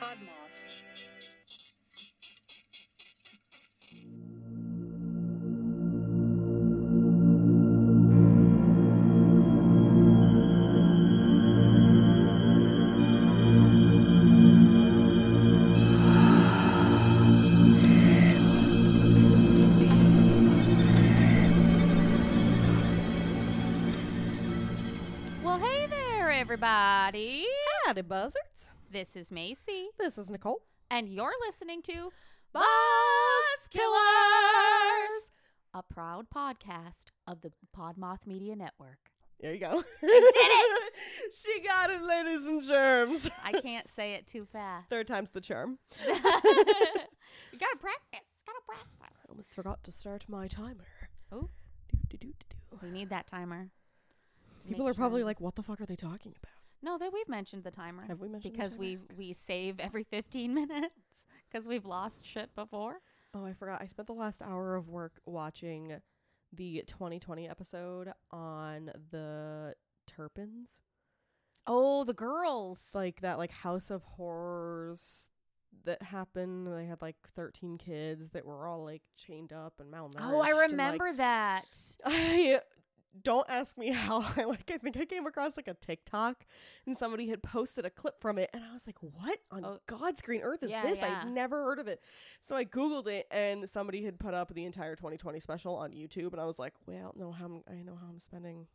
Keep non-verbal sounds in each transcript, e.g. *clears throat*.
Podmoth. Well, hey there, everybody. Howdy, buzzards. This is Macy, This is Nicole. and you're listening to Buzz Killers, a proud podcast of the Podmoth Media Network. There you go. *laughs* did it! she got it, ladies and germs. I can't *laughs* say it too fast. Third time's the charm. *laughs* you gotta practice. Gotta practice. I almost forgot to start my timer. Oh. We need that timer. People are probably like, what the fuck are they talking about? No, that we've mentioned the timer Have we mentioned the because timer? we we save every 15 *laughs* minutes because we've lost shit before. Oh, I forgot. I spent the last hour of work watching the 2020 episode on the Turpins. Oh, the girls. Like that like House of Horrors that happened. They had like 13 kids that were all like chained up and malnourished. oh, I and, like, remember that. *laughs* I don't ask me *laughs* how I like I think I came across like a TikTok and somebody had posted a clip from it and I was like, What on Oh. God's green earth is Yeah, this? yeah. I'd never heard of it. So I Googled it and somebody had put up the entire twenty twenty special on YouTube and I was like, Well, no, how I'm, I know how I'm spending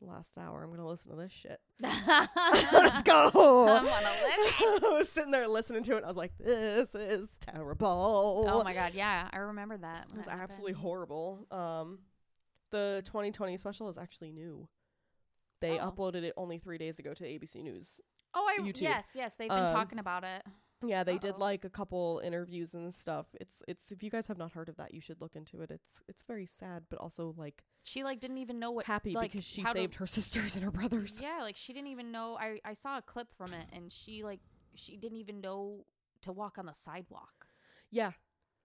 the last hour. I'm gonna listen to this shit. *laughs* *laughs* Let's go. I'm gonna listen. I was sitting there listening to it I was like, This is terrible. Oh my god, yeah, I remember that. It was absolutely happened. horrible. Um, the 2020 special is actually new. They Oh. uploaded it only three days ago to ABC News. Oh, I YouTube. yes, yes, they've been Um, talking about it. Yeah, they did Uh-oh. like a couple interviews and stuff. It's it's if you guys have not heard of that, you should look into it. It's it's very sad, but also like She like didn't even know what. happy like, because she how to- saved her *laughs* sisters and her brothers. Yeah, like she didn't even know. I I saw a clip from it, and she like she didn't even know to walk on the sidewalk. Yeah.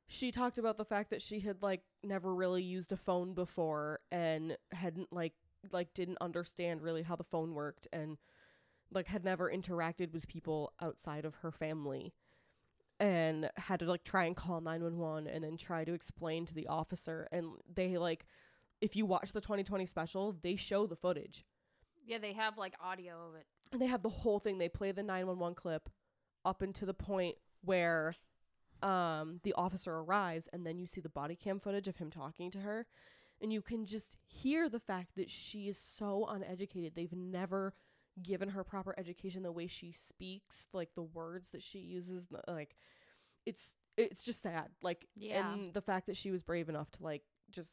She talked about the fact that she had like never really used a phone before and hadn't like like didn't understand really how the phone worked and like had never interacted with people outside of her family and had to like try and call 911 and then try to explain to the officer and they like if you watch the 2020 special, they show the footage. Yeah, they have like audio of it. And they have the whole thing. They play the 911 clip up until the point where um the officer arrives and then you see the body cam footage of him talking to her and you can just hear the fact that she is so uneducated. They've never given her proper education the way she speaks, like the words that she uses like it's it's just sad. Like Yeah. and the fact that she was brave enough to like just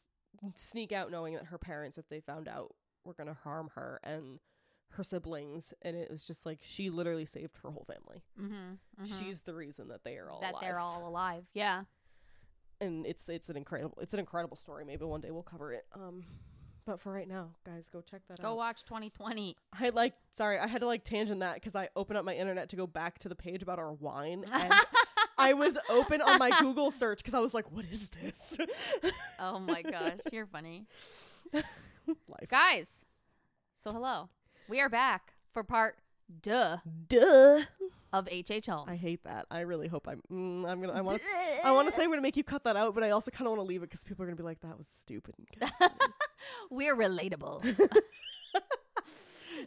sneak out knowing that her parents if they found out were going to harm her and her siblings and it was just like she literally saved her whole family. Mm-hmm. She's the reason that they are all that alive. they're all alive. Yeah. and it's it's an incredible it's an incredible story. Maybe one day we'll cover it. Um but for right now, guys, go check that Go out. Go watch 2020. I like sorry, I had to like tangent that cuz I opened up my internet to go back to the page about our wine *laughs* and I was open on my Google search cuz I was like what is this? oh my gosh, you're funny, *laughs* Life. guys. So hello, we are back for part duh Duh. of HH Holmes. I hate that. I really hope I'm mm, I'm to I want to I want to say I'm going to make you cut that out, but I also kind of want to leave it cuz people are going to be like that was stupid. *laughs* We're relatable. *laughs*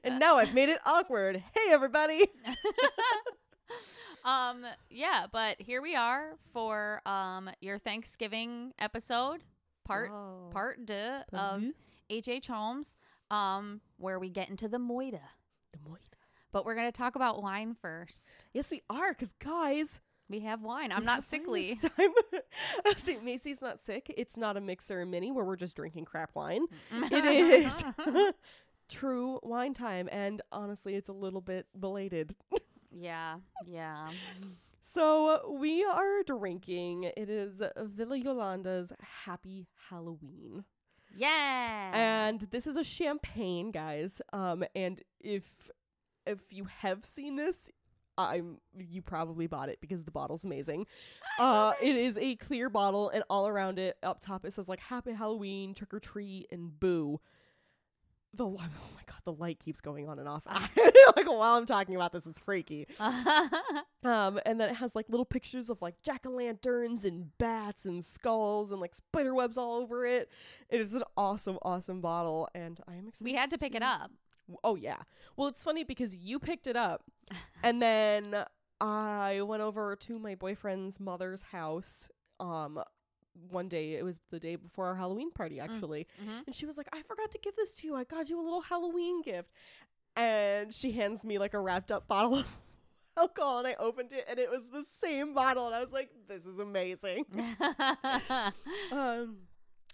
and now I've made it awkward. Hey everybody. *laughs* um yeah but here we are for um your thanksgiving episode part Wow. part Part of hh holmes um where we get into the moida Des Moines. but we're gonna talk about wine first Yes, we are, because guys, we have wine i'm not sickly time. *laughs* See, Macy's not sick. It's not a mixer and mini where we're just drinking crap wine. It is *laughs* *laughs* true wine time, and honestly, it's a little bit belated. yeah yeah So we are drinking. It is Villa Jolanda's Happy Halloween. Yeah. And this is a champagne guys. Um and if if you have seen this i'm you probably bought it because the bottle's amazing. Uh it. is a clear bottle and all around it up top it says like happy halloween trick or treat and boo the *laughs* oh my god, the light keeps going on and off. *laughs* like while I'm talking about this, it's freaky. *laughs* Um, and then it has like little pictures of like jack o' lanterns and bats and skulls and like spider webs all over it. It is an awesome, awesome bottle, and I am excited. we had to pick it up. Oh yeah. Well, it's funny because you picked it up, and then I went over to my boyfriend's mother's house. Um, one day it was the day before our Halloween party actually, Mhm. and she was like, "I forgot to give this to you. I got you a little Halloween gift," and she hands me like a wrapped up bottle of *laughs* alcohol, and I opened it, and it was the same bottle, and I was like, "This is amazing." *laughs* um,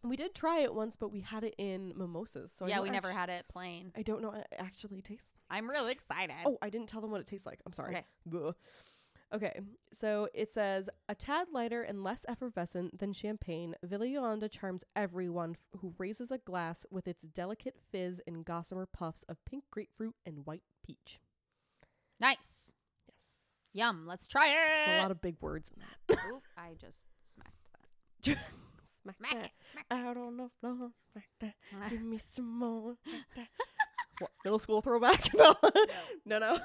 we did try it once, but we had it in mimosas, so yeah, we never had it plain. I don't know. what It actually tastes. I'm really excited. Oh, I didn't tell them what it tastes like. I'm sorry. Okay. Okay, so it says a tad lighter and less effervescent than champagne, Villa Jolanda charms everyone f- who raises a glass with its delicate fizz and gossamer puffs of pink grapefruit and white peach. nice. Yes, Yum. Let's try it. there's a lot of big words in that. *laughs* Oop, I just smacked that. Smack, Smack that it. Smack out on the floor. Smack that. Give me *laughs* some more. *laughs* What, middle school throwback? No, no, no.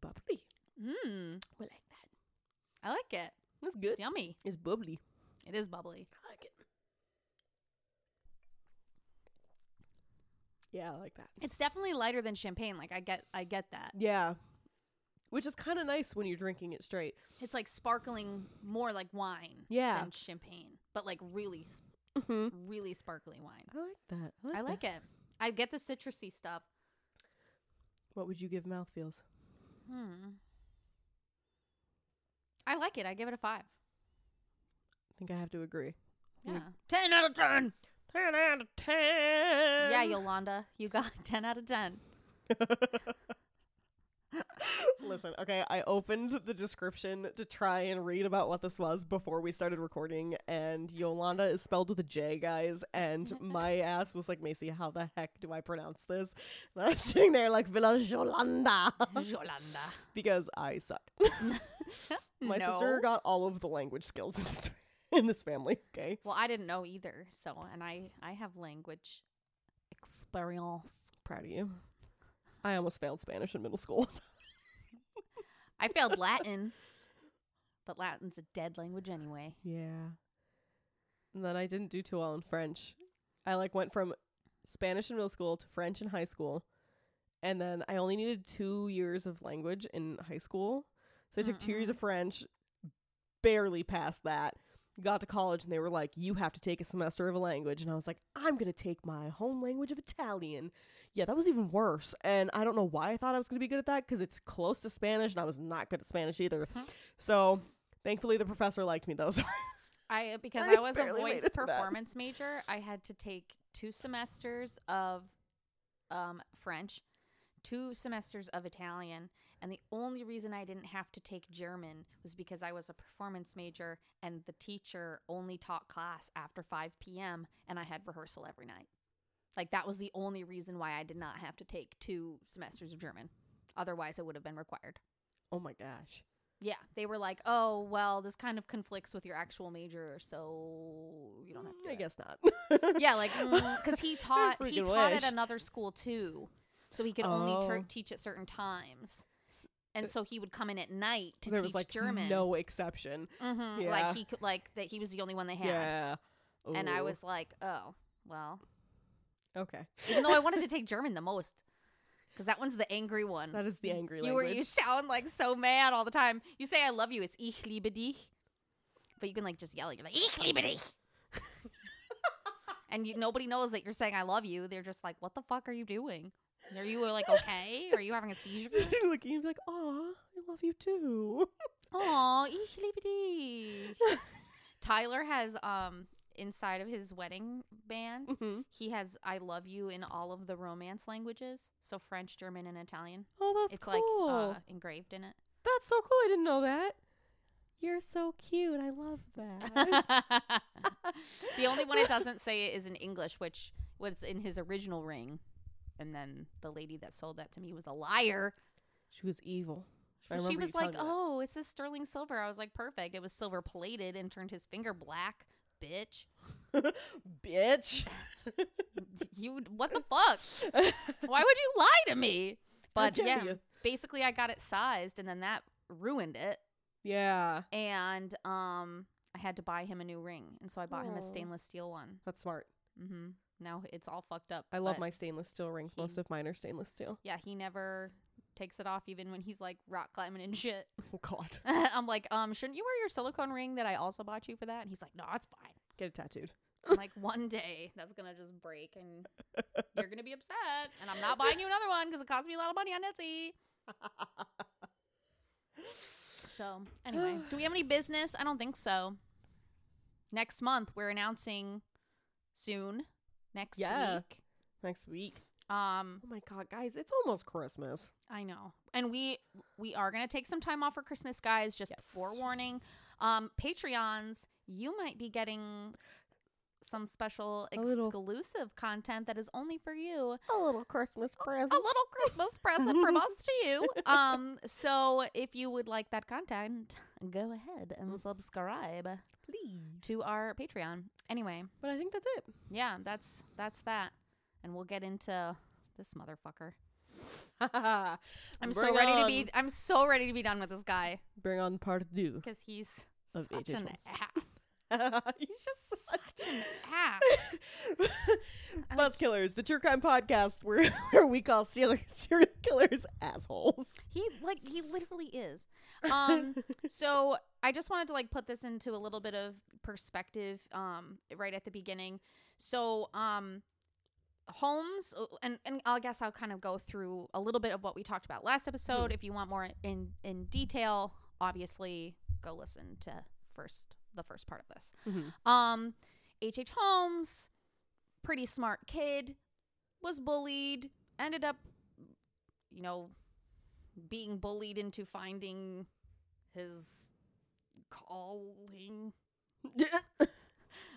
Bubbly. Mmm. We like that. I like it. That's good. It's yummy. It's bubbly. It is bubbly. I like it. Yeah, I like that. It's definitely lighter than champagne. Like I get, I get that. Yeah. Which is kind of nice when you're drinking it straight. It's like sparkling, more like wine Yeah. than champagne, but like really, Mm-hmm. really sparkly wine. I like that. I like, I like that. it. I get the citrusy stuff. What would you give mouthfeels? Hmm. I like it. I give it a five. I think I have to agree. Yeah. Mm. Ten out of ten. 10 out of 10. Yeah, Yolanda, you got *laughs* ten out of ten. *laughs* Listen, okay, I opened the description to try and read about what this was before we started recording, and Yolanda is spelled with a J, guys. And *laughs* my ass was like, Macy, how the heck do I pronounce this? *laughs* And I was sitting there like, Villa Yolanda, Yolanda. *laughs* because I suck. My no. sister got all of the language skills in this in this family. Okay, Well, I didn't know either. So, and I, I have language experience. proud of you. I almost failed Spanish in middle school. *laughs* I failed Latin, but Latin's a dead language anyway. Yeah. And then I didn't do too well in French. I like went from Spanish in middle school to French in high school. And then I only needed 2 years of language in high school. So I took 2 years of French, barely passed that. Got to college and they were like, "You have to take a semester of a language." And I was like, "I'm going to take my home language of Italian." Yeah, that was even worse. And I don't know why I thought I was going to be good at that cuz it's close to Spanish and I was not good at Spanish either. Mhm. So, thankfully the professor liked me though. *laughs* So I because I I, was a voice through that. performance major. I had to take two semesters of um, French, two semesters of Italian, and the only reason I didn't have to take German was because I was a performance major and the teacher only taught class after 5 p.m. and I had rehearsal every night. Like that was the only reason why I did not have to take two semesters of German. Otherwise, it would have been required. Oh my gosh. Yeah, they were like, "Oh, well, this kind of conflicts with your actual major, so you don't have to." Mm, I it." guess not. *laughs* Yeah, like *laughs* because he taught he taught wish. at another school too, so he could only ter- Oh. teach at certain times, and so he would come in at night to there teach was like German. no exception. hmm Yeah. like he could like that he was the only one they had, Yeah. and I was like, "Oh, well," okay. even though I wanted to *laughs* take German the most, because that one's the angry one. That is the angry you were language. you sound like so mad all the time. You say I love you, it's ich liebe dich. But you can like just yell. You're like ich liebe dich. *laughs* and you, nobody knows that you're saying I love you. They're just like, what the fuck are you doing? Are you like okay? Are you having a seizure? *laughs* Looking and be like, "Aw, I love you too." *laughs* Aw. *laughs* Tyler has um inside of his wedding band, Mhm. he has I love you in all of the romance languages. So French, German, and Italian. Oh, that's it's cool. like uh, engraved in it. that's so cool. I didn't know that. You're so cute. I love that. the only one it doesn't say is in English, which was in his original ring. And then the lady that sold that to me was a liar. she was evil. She was like, telling me that. "Oh, it's this sterling silver." I was like, "Perfect." It was silver plated and turned his finger black. bitch. *laughs* Bitch. *laughs* You what the fuck? *laughs* Why would you lie to me? But yeah, you. basically I got it sized and then that ruined it. yeah. And um I had to buy him a new ring. And so I bought him a stainless steel one. That's smart. Mhm. Now it's all fucked up. I love but my stainless steel rings. Most of mine are stainless steel. Yeah, he never takes it off even when he's like rock climbing and shit. *laughs* Oh God. *laughs* I'm like, um, shouldn't you wear your silicone ring that I also bought you for that? And he's like, no, it's fine. Get it tattooed. I'm like, *laughs* one day that's gonna just break and you're gonna be upset, and I'm not buying you another one because it cost me a lot of money on Etsy. So anyway, do we have any business? I don't think so. Next month we're announcing soon. Next Yeah. week. Next week. Um, Oh my God, guys, it's almost Christmas. I know. And we we are going to take some time off for Christmas, guys, just Yes. forewarning. Um Patreons, you might be getting some special A little- exclusive content that is only for you. A little Christmas present. A little Christmas *laughs* present from us to you. *laughs* Um so if you would like that content, go ahead and subscribe Please. to our Patreon. Anyway, But I think that's it. yeah, that's that's that. And we'll get into this motherfucker. *laughs* I'm so ready to be I'm so ready to be done with this guy. Bring on part two. because he's Of such an Holmes. ass. *laughs* He's Just such an ass. *laughs* Buzz Killers, the true crime podcast where, *laughs* where we call serial, serial killers assholes. He like he literally is. Um, so I just wanted to like put this into a little bit of perspective. Um, right at the beginning. So um, Holmes uh, and and I guess I'll kind of go through a little bit of what we talked about last episode. If you want more in in detail, obviously go listen to first the first part of this. Mhm. Um, H. H. Holmes, pretty smart kid, was bullied, ended up, you know, being bullied into finding his calling *laughs*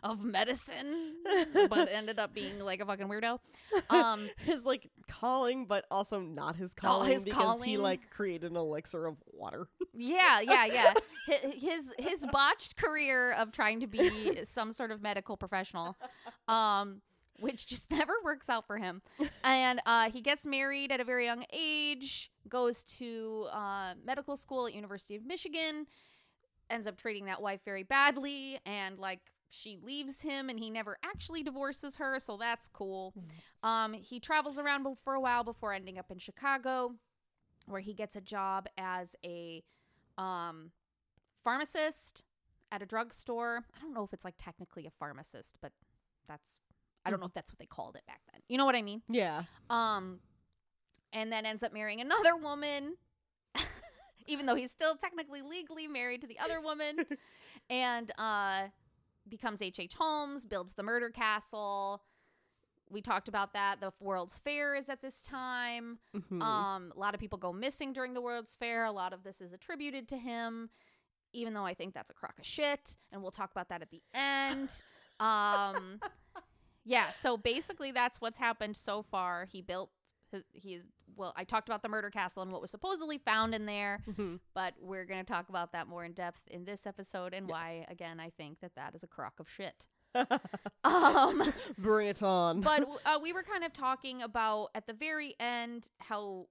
of medicine, *laughs* but ended up being like a fucking weirdo. Um, *laughs* his like calling, but also not his calling his because he like created an elixir of water. *laughs* yeah, yeah, yeah. His his botched career of trying to be some sort of medical professional, um, which just never works out for him. And uh, he gets married at a very young age, goes to uh, medical school at University of Michigan, ends up treating that wife very badly, and like she leaves him, and he never actually divorces her, so that's cool. Um, he travels around for a while before ending up in Chicago, where he gets a job as a um, pharmacist at a drugstore. I don't know if it's like technically a pharmacist, but that's I don't know if that's what they called it back then. You know what I mean? Yeah. Um, and then ends up marrying another woman, *laughs* even though he's still technically legally married to the other woman, *laughs* and uh, becomes H. H. Holmes, builds the murder castle. We talked about that. The World's Fair is at this time. Mhm. Um, a lot of people go missing during the World's Fair. A lot of this is attributed to him, even though I think that's a crock of shit, and we'll talk about that at the end. *laughs* um, yeah. So basically, that's what's happened so far. He built. His, he's well. I talked about the murder castle and what was supposedly found in there, Mhm. but we're going to talk about that more in depth in this episode and Yes. why, again, I think that that is a crock of shit. *laughs* Um, *laughs* Bring it on. *laughs* but uh, we were kind of talking about at the very end how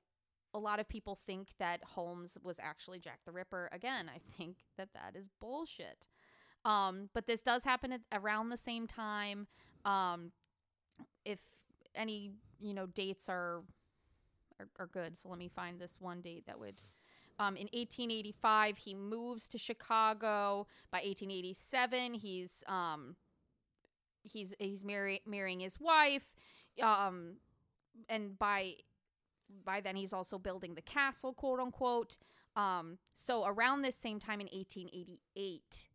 a lot of people think that Holmes was actually Jack the Ripper. Again, I think that that is bullshit. Um, but this does happen at around the same time. Um, if any you know dates are, are are good, so let me find this one date that would. Um, in 1885, he moves to Chicago. By 1887, he's um, he's he's marry, marrying his wife um and by by then he's also building the castle quote unquote um so around this same time in 1888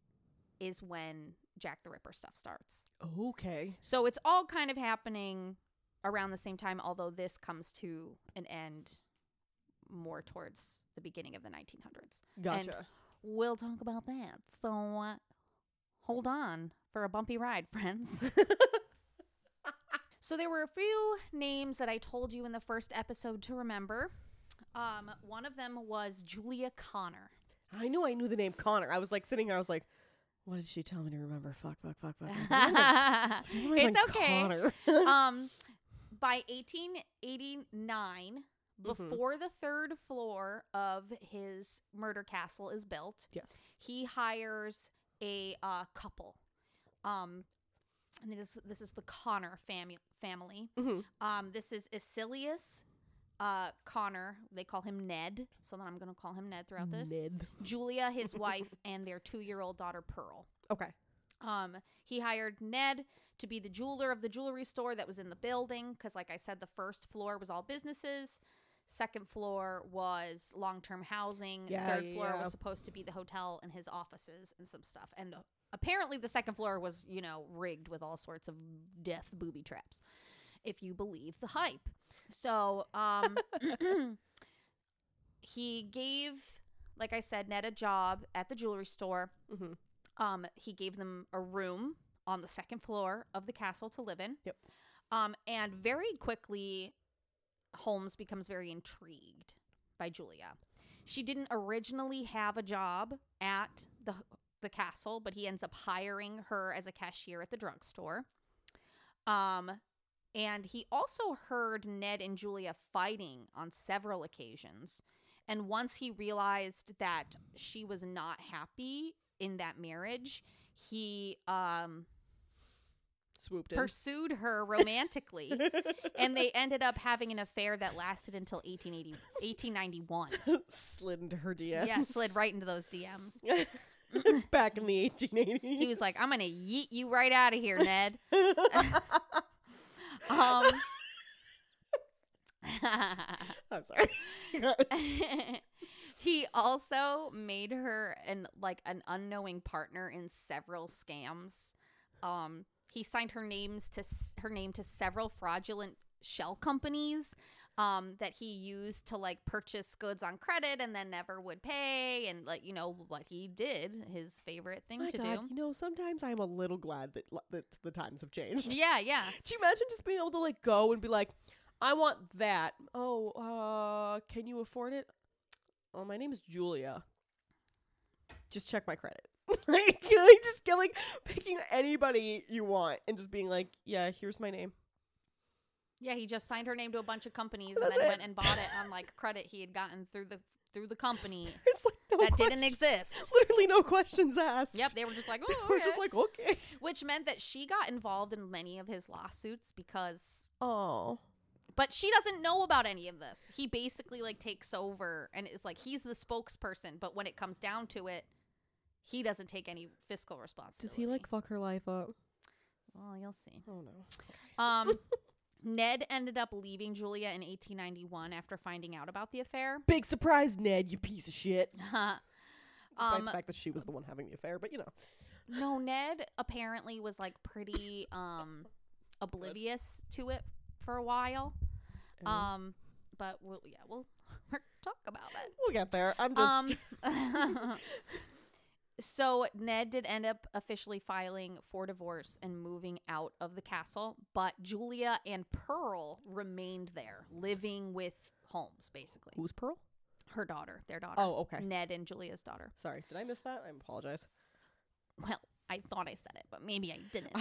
is when Jack the Ripper stuff starts okay. so it's all kind of happening around the same time although this comes to an end more towards the beginning of the 1900s Gotcha. we'll talk about that so uh, hold on for a bumpy ride *laughs* friends *laughs* So there were a few names that I told you in the first episode to remember. Um, one of them was Julia Connor. I knew I knew the name Connor. I was like sitting here. I was like, What did she tell me to remember? Fuck, fuck, fuck, fuck. fuck. Her name was- her name might have it's okay. *laughs* Um, by 1889, Mhm. before the third floor of his murder castle is built, yes. he hires a uh, couple. Um, and this this is the Connor family. Family. hmm Um, this is Icilius, uh, Connor. They call him Ned, so then I'm gonna call him Ned throughout this. Ned. Julia, his *laughs* wife, and their two-year-old daughter Pearl. Okay. Um, he hired Ned to be the jeweler of the jewelry store that was in the building because, like I said, the first floor was all businesses. Second floor was long term housing. Yeah, Third floor yeah. was supposed to be the hotel and his offices and some stuff. And uh, apparently, the second floor was, you know, rigged with all sorts of death booby traps, if you believe the hype. So, um, *coughs* *coughs* he gave, like I said, Ned a job at the jewelry store hmm um, he gave them a room on the second floor of the castle to live in. Yep. Um, and very quickly, Holmes becomes very intrigued by Julia. She didn't originally have a job at the the castle, but he ends up hiring her as a cashier at the drugstore. Um, and he also heard Ned and Julia fighting on several occasions. And once he realized that she was not happy in that marriage, he um, Swooped in. pursued her romantically. *laughs* and they ended up having an affair that lasted until 1880, 1891. *laughs* slid into her DMs. Yeah, slid right into those DMs. *laughs* Back in the 1880s. He was like, I'm going to yeet you right out of here, Ned. Um, I'm sorry. He also made her an like an unknowing partner in several scams. Um, he signed her names to her name to several fraudulent shell companies um, that he used to like purchase goods on credit and then never would pay and like you know what he did his favorite thing My to God, do. you know, sometimes I'm a little glad that that the times have changed. Yeah, yeah. *laughs* Could you imagine just being able to like go and be like, I want that. Oh, uh, can you afford it? Oh, my name is Julia. Just check my credit. *laughs* like, *laughs* like, just get like picking anybody you want and just being like, yeah, here's my name. Yeah, he just signed her name to a bunch of companies and then it. went and bought it on like credit he had gotten through the through the company *laughs* There's like no that didn't exist. Literally no questions asked. Yep, they were just like, oh, were okay." just like, okay. which meant that she got involved in many of his lawsuits because Oh. But she doesn't know about any of this. He basically like takes over and it's like he's the spokesperson, but when it comes down to it, he doesn't take any fiscal responsibility. Does he like fuck her life up? Well, you'll see. Oh no. Um *laughs* Ned ended up leaving Julia in 1891 after finding out about the affair. Big surprise, Ned, you piece of shit. *laughs* Despite um the fact that she was the one having the affair, but you know. No, Ned apparently was like pretty um oblivious to it for a while. Um, Um but we'll yeah, we'll *laughs* talk about it. we'll get there. I'm just Um *laughs* *laughs* So Ned did end up officially filing for divorce and moving out of the castle, but Julia and Pearl remained there, living with Holmes basically. Who's Pearl? Her daughter, their daughter. Oh, okay. Ned and Julia's daughter. Sorry, did I miss that? I apologize. Well, I thought I said it, but maybe I didn't.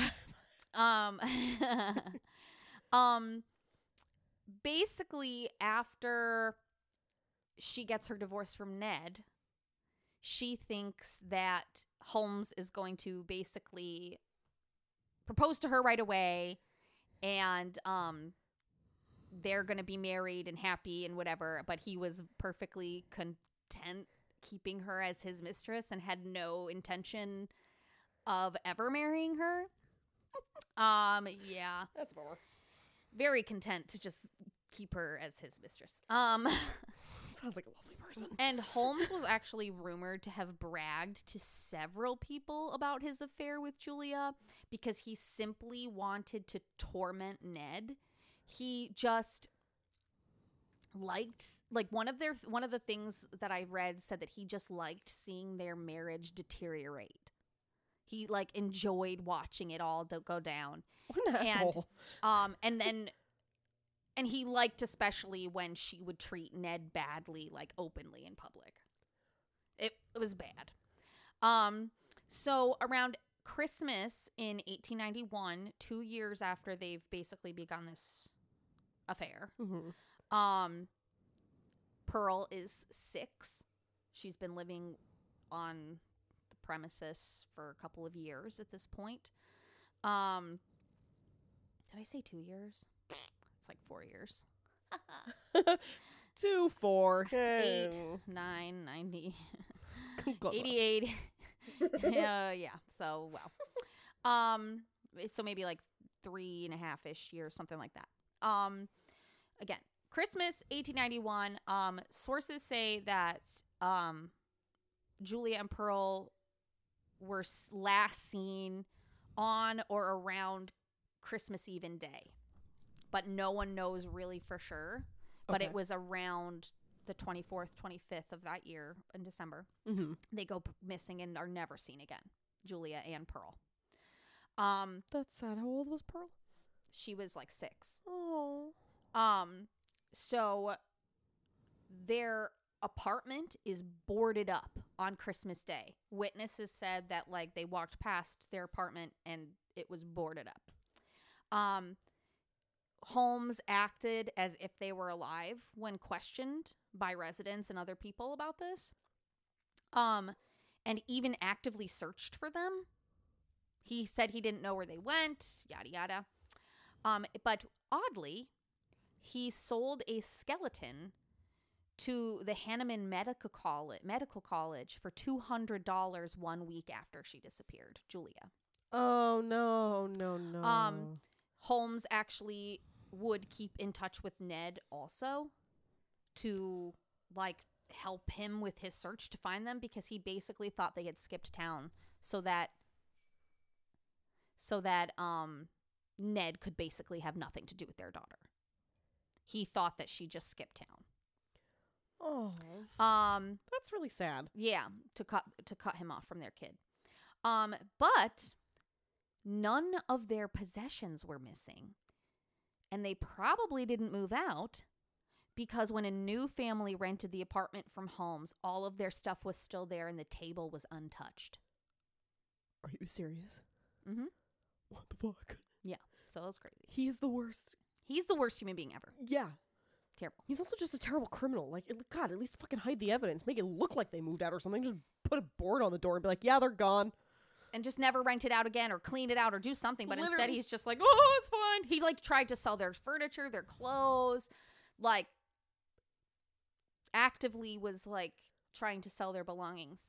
um um basically after she gets her divorce from Ned, she thinks that Holmes is going to basically propose to her right away and um they're going to be married and happy and whatever, but he was perfectly content keeping her as his mistress and had no intention of ever marrying her. *laughs* um, yeah, That's a bummer. Very content to just keep her as his mistress. Um, *laughs* Sounds like a lovely person. *laughs* and Holmes was actually rumored to have bragged to several people about his affair with Julia because he simply wanted to torment Ned. He just liked like one of their one of the things that I read said that he just liked seeing their marriage deteriorate. He like enjoyed watching it all go down. What an And- asshole. Um, and then, and he liked especially when she would treat Ned badly, like openly in public. It, it was bad. Um, So around Christmas in 1891, two years after they've basically begun this affair, Mm-hmm. um, Pearl is six. She's been living on premises for a couple of years at this point. Um, did I say two years? It's like four years. *laughs* Two, four, *laughs* Eight, eh, nine, ninety. close enough. 88 *laughs* yeah yeah so well um so maybe like three and a half ish years something like that um again christmas 1891 um sources say that um julia and pearl were last seen on or around christmas eve and day but no one knows really for sure but Okay. it was around the 24th 25th of that year in december Mhm. they go p- missing and are never seen again. Julia and Pearl. Um, That's sad. How old was Pearl? she was like six. Oh. Um, so their apartment is boarded up on Christmas Day. Witnesses said that like they walked past their apartment and it was boarded up. Um, Holmes acted as if they were alive when questioned by residents and other people about this. Um, and even actively searched for them. He said he didn't know where they went, yada yada. Um, but oddly, he sold a skeleton to the Hahnemann Medical College, Medical College for two hundred dollars one week after she disappeared. Julia Oh no, no, no. Um, Holmes actually would keep in touch with Ned also to like help him with his search to find them because he basically thought they had skipped town so that so that um Ned could basically have nothing to do with their daughter. He thought that she just skipped town. Oh, Um that's really sad. yeah, to cut to cut him off from their kid. Um, but none of their possessions were missing. And they probably didn't move out because when a new family rented the apartment from Holmes, all of their stuff was still there and the table was untouched. Are you serious? Mhm. What the fuck? Yeah. So that's crazy. He is the worst. He's the worst human being ever. Yeah. Terrible. He's also just a terrible criminal. Like, God, at least fucking hide the evidence. Make it look like they moved out or something. Just put a board on the door and be like, yeah, they're gone. And just never rent it out again or clean it out or do something. But instead he's just like, oh, it's fine. He like tried to sell their furniture, their clothes, like actively was like trying to sell their belongings.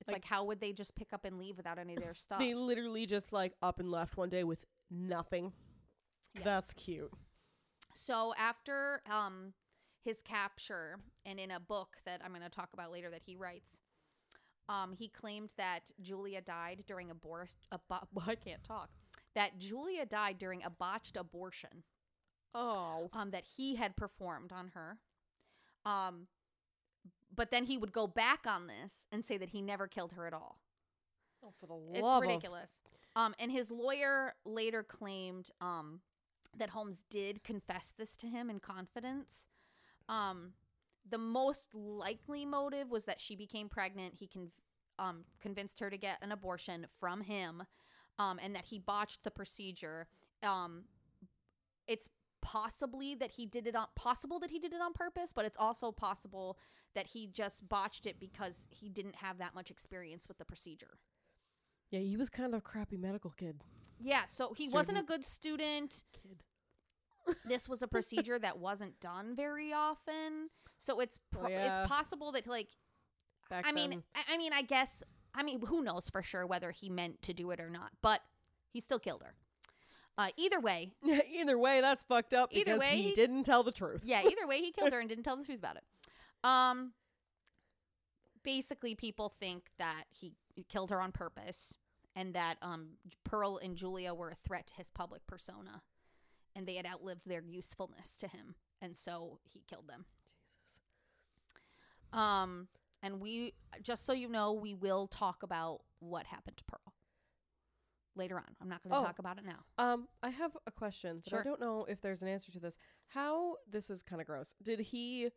It's like, Like- how would they just pick up and leave without any of their *laughs* stuff? They literally just like up and left one day with nothing. Yeah. That's cute. So after um his capture and in a book that I'm going to talk about later that he writes um he claimed that Julia died during a bor- a bo- *laughs* I can't talk. That Julia died during a botched abortion Oh. um that he had performed on her. Um but then he would go back on this and say that he never killed her at all. Oh, for the It's love of- ridiculous. Um, and his lawyer later claimed um, that Holmes did confess this to him in confidence. Um, the most likely motive was that she became pregnant. He um, convinced her to get an abortion from him, um, and that he botched the procedure. Um, it's possibly that he did it on possible that he did it on purpose, but it's also possible that he just botched it because he didn't have that much experience with the procedure. Yeah, he was kind of a crappy medical kid. Yeah, so he wasn't a Student. good student. Kid. This was a *laughs* procedure that wasn't done very often. So it's Oh, pro- yeah. it's possible that like Back I mean then. I, I mean I guess I mean who knows for sure whether he meant to do it or not, but he still killed her. Uh, either way, *laughs* either way, that's fucked up Either because way, he he- didn't tell the truth. yeah, either way he *laughs* killed her and didn't tell the truth about it. Um basically people think that he killed her on purpose and that um Pearl and Julia were a threat to his public persona and they had outlived their usefulness to him and so he killed them. Um and we just so you know we will talk about what happened to Pearl later on. I'm not going to Oh. talk about it now. Um, I have a question that Sure. I don't know if there's an answer to this. How this is kind of gross. Did he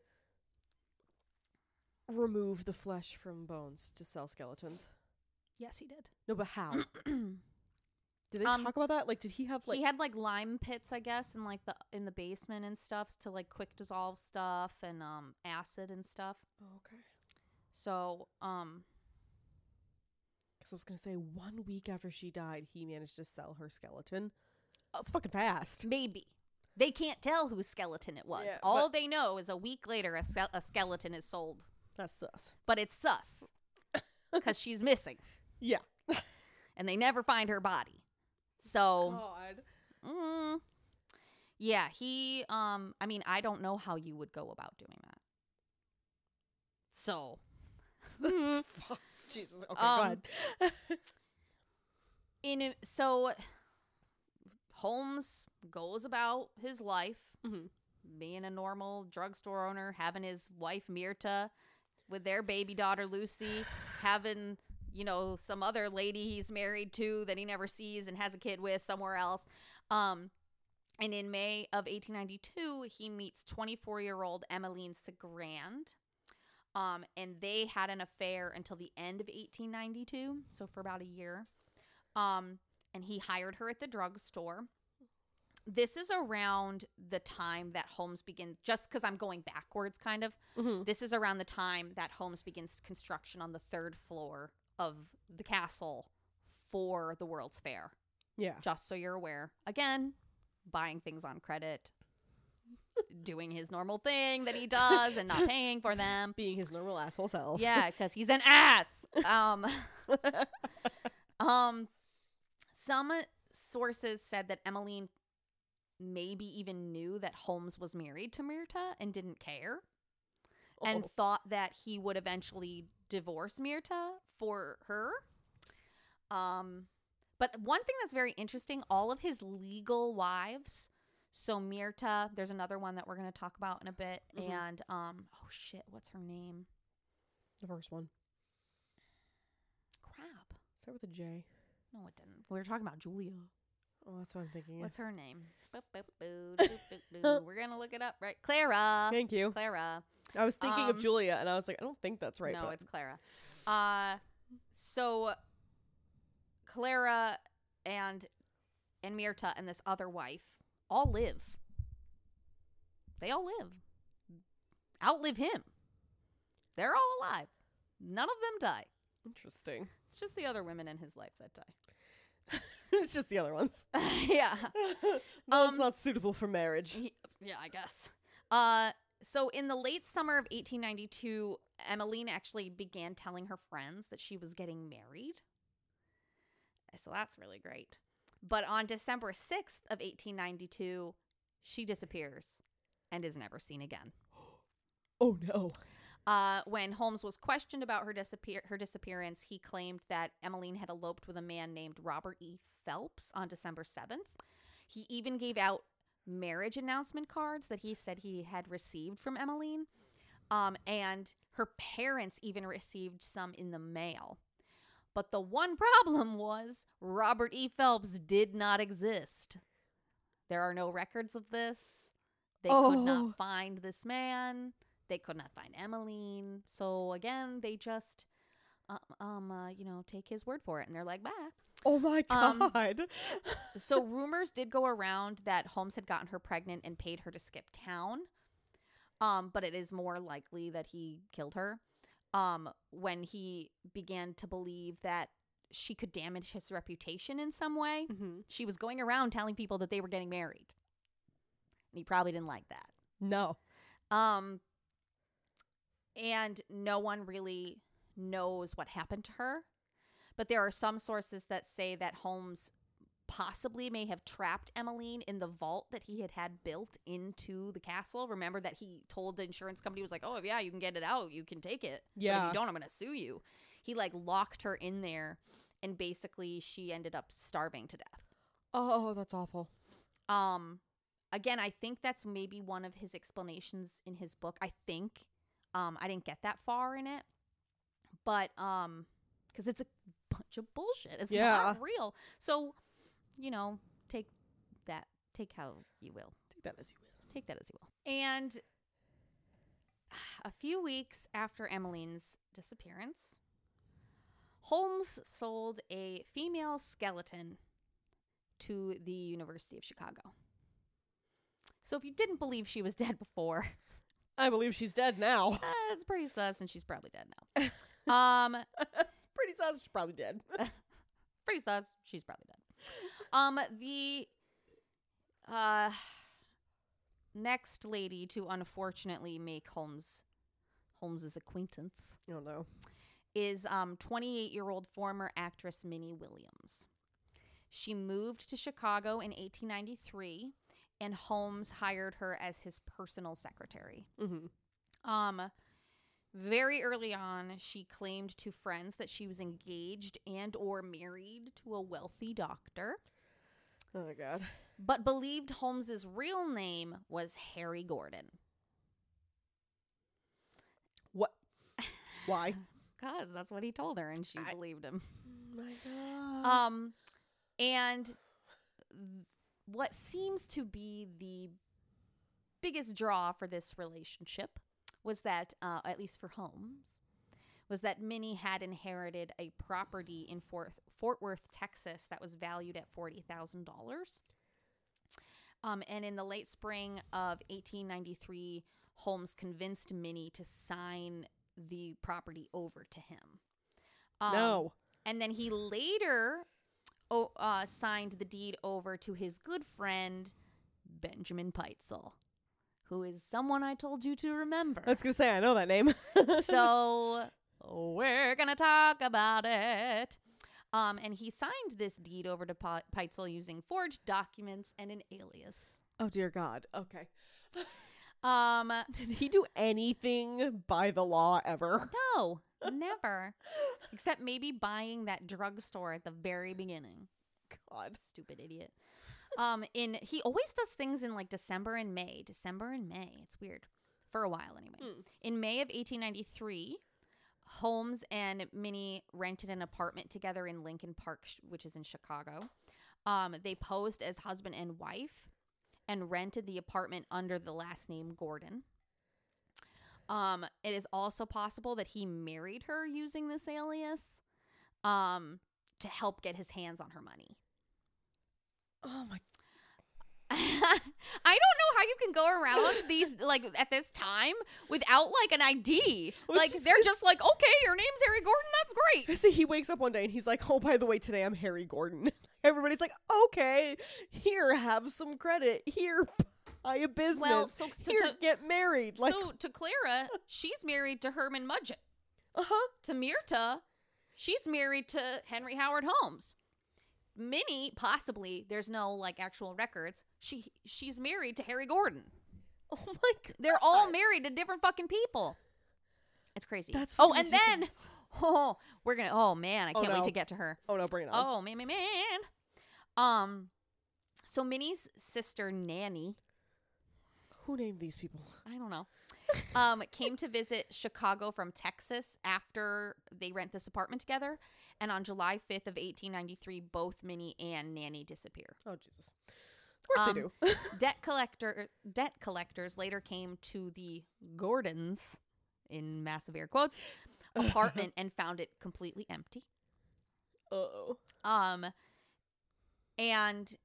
remove the flesh from bones to sell skeletons? Yes, he did. No, but how? *clears throat* Did they Um, talk about that? Like, did he have like? he had like lime pits, I guess, in like the in the basement and stuff to like quick dissolve stuff and um acid and stuff. oh, okay. So, um Because I was gonna say one week after she died, he managed to sell her skeleton. Oh, it's fucking fast. maybe they can't tell whose skeleton it was. Yeah, All they know is a week later a, a skeleton is sold, That's sus. but it's sus *laughs* because she's missing Yeah. *laughs* and they never find her body. So, God. mm, yeah, he um I mean, I don't know how you would go about doing that. So, *laughs* *laughs* Jesus. Okay, Um, go ahead. in so Holmes goes about his life Mhm. being a normal drugstore owner, having his wife Myrta with their baby daughter Lucy, having you know some other lady he's married to that he never sees and has a kid with somewhere else. Um, and in May of 1892, he meets 24-year-old Emmeline Cigrand. Um, and they had an affair until the end of 1892, so for about a year. Um, and he hired her at the drugstore this is around the time that Holmes begins just because I'm going backwards kind of. Mhm. This is around the time that Holmes begins construction on the third floor of the castle for the World's Fair. Yeah. Just so you're aware. Again, buying things on credit, doing his normal thing that he does and not *laughs* paying for them. Being his normal asshole self. Yeah, *laughs* because he's an ass. Um *laughs* Um, some sources said that Emmeline maybe even knew that Holmes was married to Myrta and didn't care and Oh. thought that he would eventually divorce Myrta for her. Um, but one thing that's very interesting, all of his legal wives. So Myrta, there's another one that we're going to talk about in a bit, Mhm. and um, oh shit, what's her name? the first one. Crap. Start with a J. No, it didn't. We were talking about Julia. Oh, that's what I'm thinking. What's her name? Boop, boop, boo, doop, doop, boo. *laughs* We're gonna look it up, right? Clara. Thank you. Clara. I was thinking Um, of Julia, and I was like, I don't think that's right. no, but it's Clara. Uh, so Clara and and Myrta and this other wife all live. They all live. Outlive him. They're all alive. None of them die. interesting. It's just the other women in his life that die. *laughs* it's just the other ones. *laughs* yeah. *laughs* no, Um, it's not suitable for marriage. Ye- Yeah, I guess. Uh, so in the late summer of 1892, Emmeline actually began telling her friends that she was getting married. So that's really great. But on December 6th of 1892, she disappears and is never seen again. *gasps* Oh no. Uh, when Holmes was questioned about her disappear her disappearance, he claimed that Emmeline had eloped with a man named Robert E. Phelps on December 7th. He even gave out marriage announcement cards that he said he had received from Emmeline. Um, and her parents even received some in the mail. But the one *laughs* problem was Robert E. Phelps did not exist. There are no records of this. They could Oh. not find this man. They could not find Emmeline. So again, they just, uh, um, uh, you know, take his word for it, and they're like, "Bye." Oh my Um, god. *laughs* So rumors did go around that Holmes had gotten her pregnant and paid her to skip town. Um, but it is more likely that he killed her. Um, when he began to believe that she could damage his reputation in some way, hmm she was going around telling people that they were getting married. And he probably didn't like that. No. Um, and no one really knows what happened to her. But there are some sources that say that Holmes possibly may have trapped Emmeline in the vault that he had had built into the castle. Remember that he told the insurance company was like, "Oh yeah, you can get it out, you can take it. But if Yeah. you don't, I'm going to sue you." He like locked her in there, and basically she ended up starving to death. Oh, that's awful. Um, again, I think that's maybe one of his explanations in his book. I think, um, I didn't get that far in it, but um, because it's a bunch of bullshit. It's Yeah. not real. So, you know, take that, take how you will, Take that as you will. take that as you will. And a few weeks after Emmeline's disappearance, Holmes sold a female skeleton to the University of Chicago. So if you didn't believe she was *laughs* dead before, I believe she's dead now. uh, it's pretty sus, and she's probably dead now. *laughs* um, *laughs* Pretty sus. She's probably dead. *laughs* pretty sus. She's probably dead. Um, the uh next lady to unfortunately make Holmes Holmes's acquaintance oh no. is um 28 year old former actress Minnie Williams. She moved to Chicago in 1893, and Holmes hired her as his personal secretary. Mm-hmm. Um, very early on, she claimed to friends that she was engaged and or married to a wealthy doctor, Oh my god. but believed Holmes's real name was Harry Gordon. What? Why? *laughs* Cause that's what he told her, and she I- believed him. my god. Um, and th- what seems to be the biggest draw for this relationship was that, uh, at least for Holmes, was that Minnie had inherited a property in Fort Fort Worth, Texas, that was valued at forty thousand dollars. Um, and in the late spring of 1893, Holmes convinced Minnie to sign the property over to him. Um, no. and then he later oh, uh, signed the deed over to his good friend, Benjamin Pitezel, who is someone I told you to remember. I was gonna say I know that name. *laughs* so we're going to talk about it. Um, and he signed this deed over to Pe- Pitezel using forged documents and an alias. oh dear God. Okay. Um, *laughs* Did he do anything by the law ever? no, never. Except maybe buying that drugstore at the very beginning. *laughs* God. Stupid idiot. Um, in he always does things in like December and May. December and May. It's weird. For a while anyway. Hmm. In May of 1893, Holmes and Minnie rented an apartment together in Lincoln Park, which is in Chicago. Um, they posed as husband and wife and rented the apartment under the last name Gordon. Um, it is also possible that he married her using this alias um, to help get his hands on her money. Oh my. *laughs* I don't know how you can go around *laughs* these like at this time without like an ID. Well, like just they're just like, okay, your name's Harry Gordon. That's great. *laughs* So he wakes up one day and he's like, "Oh, by the way, today I'm Harry Gordon." Everybody's like, "Okay, here, have some credit. Here, buy a business. Well, so to, here, to, get married." Like, so to Clara, she's married to Herman Mudgett. uh huh. To Myrta, she's married to Henry Howard Holmes. Minnie, possibly, there's no like actual records. She she's married to Harry Gordon. *laughs* Oh my god. They're all married to different fucking people. It's crazy. That's oh, and then *laughs* oh, we're gonna. Oh man, I Oh, can't wait no. to get to her. Oh no, bring it on. Oh man, man, man. Um, so Minnie's sister Nanny, Who named these people? I don't know, um, came to visit Chicago from Texas after they rent this apartment together, and on July fifth of eighteen ninety three, both Minnie and Nanny disappear. Oh Jesus. Of course Um, they do. *laughs* debt collector debt collectors later came to the Gordons in massive air quotes *laughs* apartment and found it completely empty. oh. Um and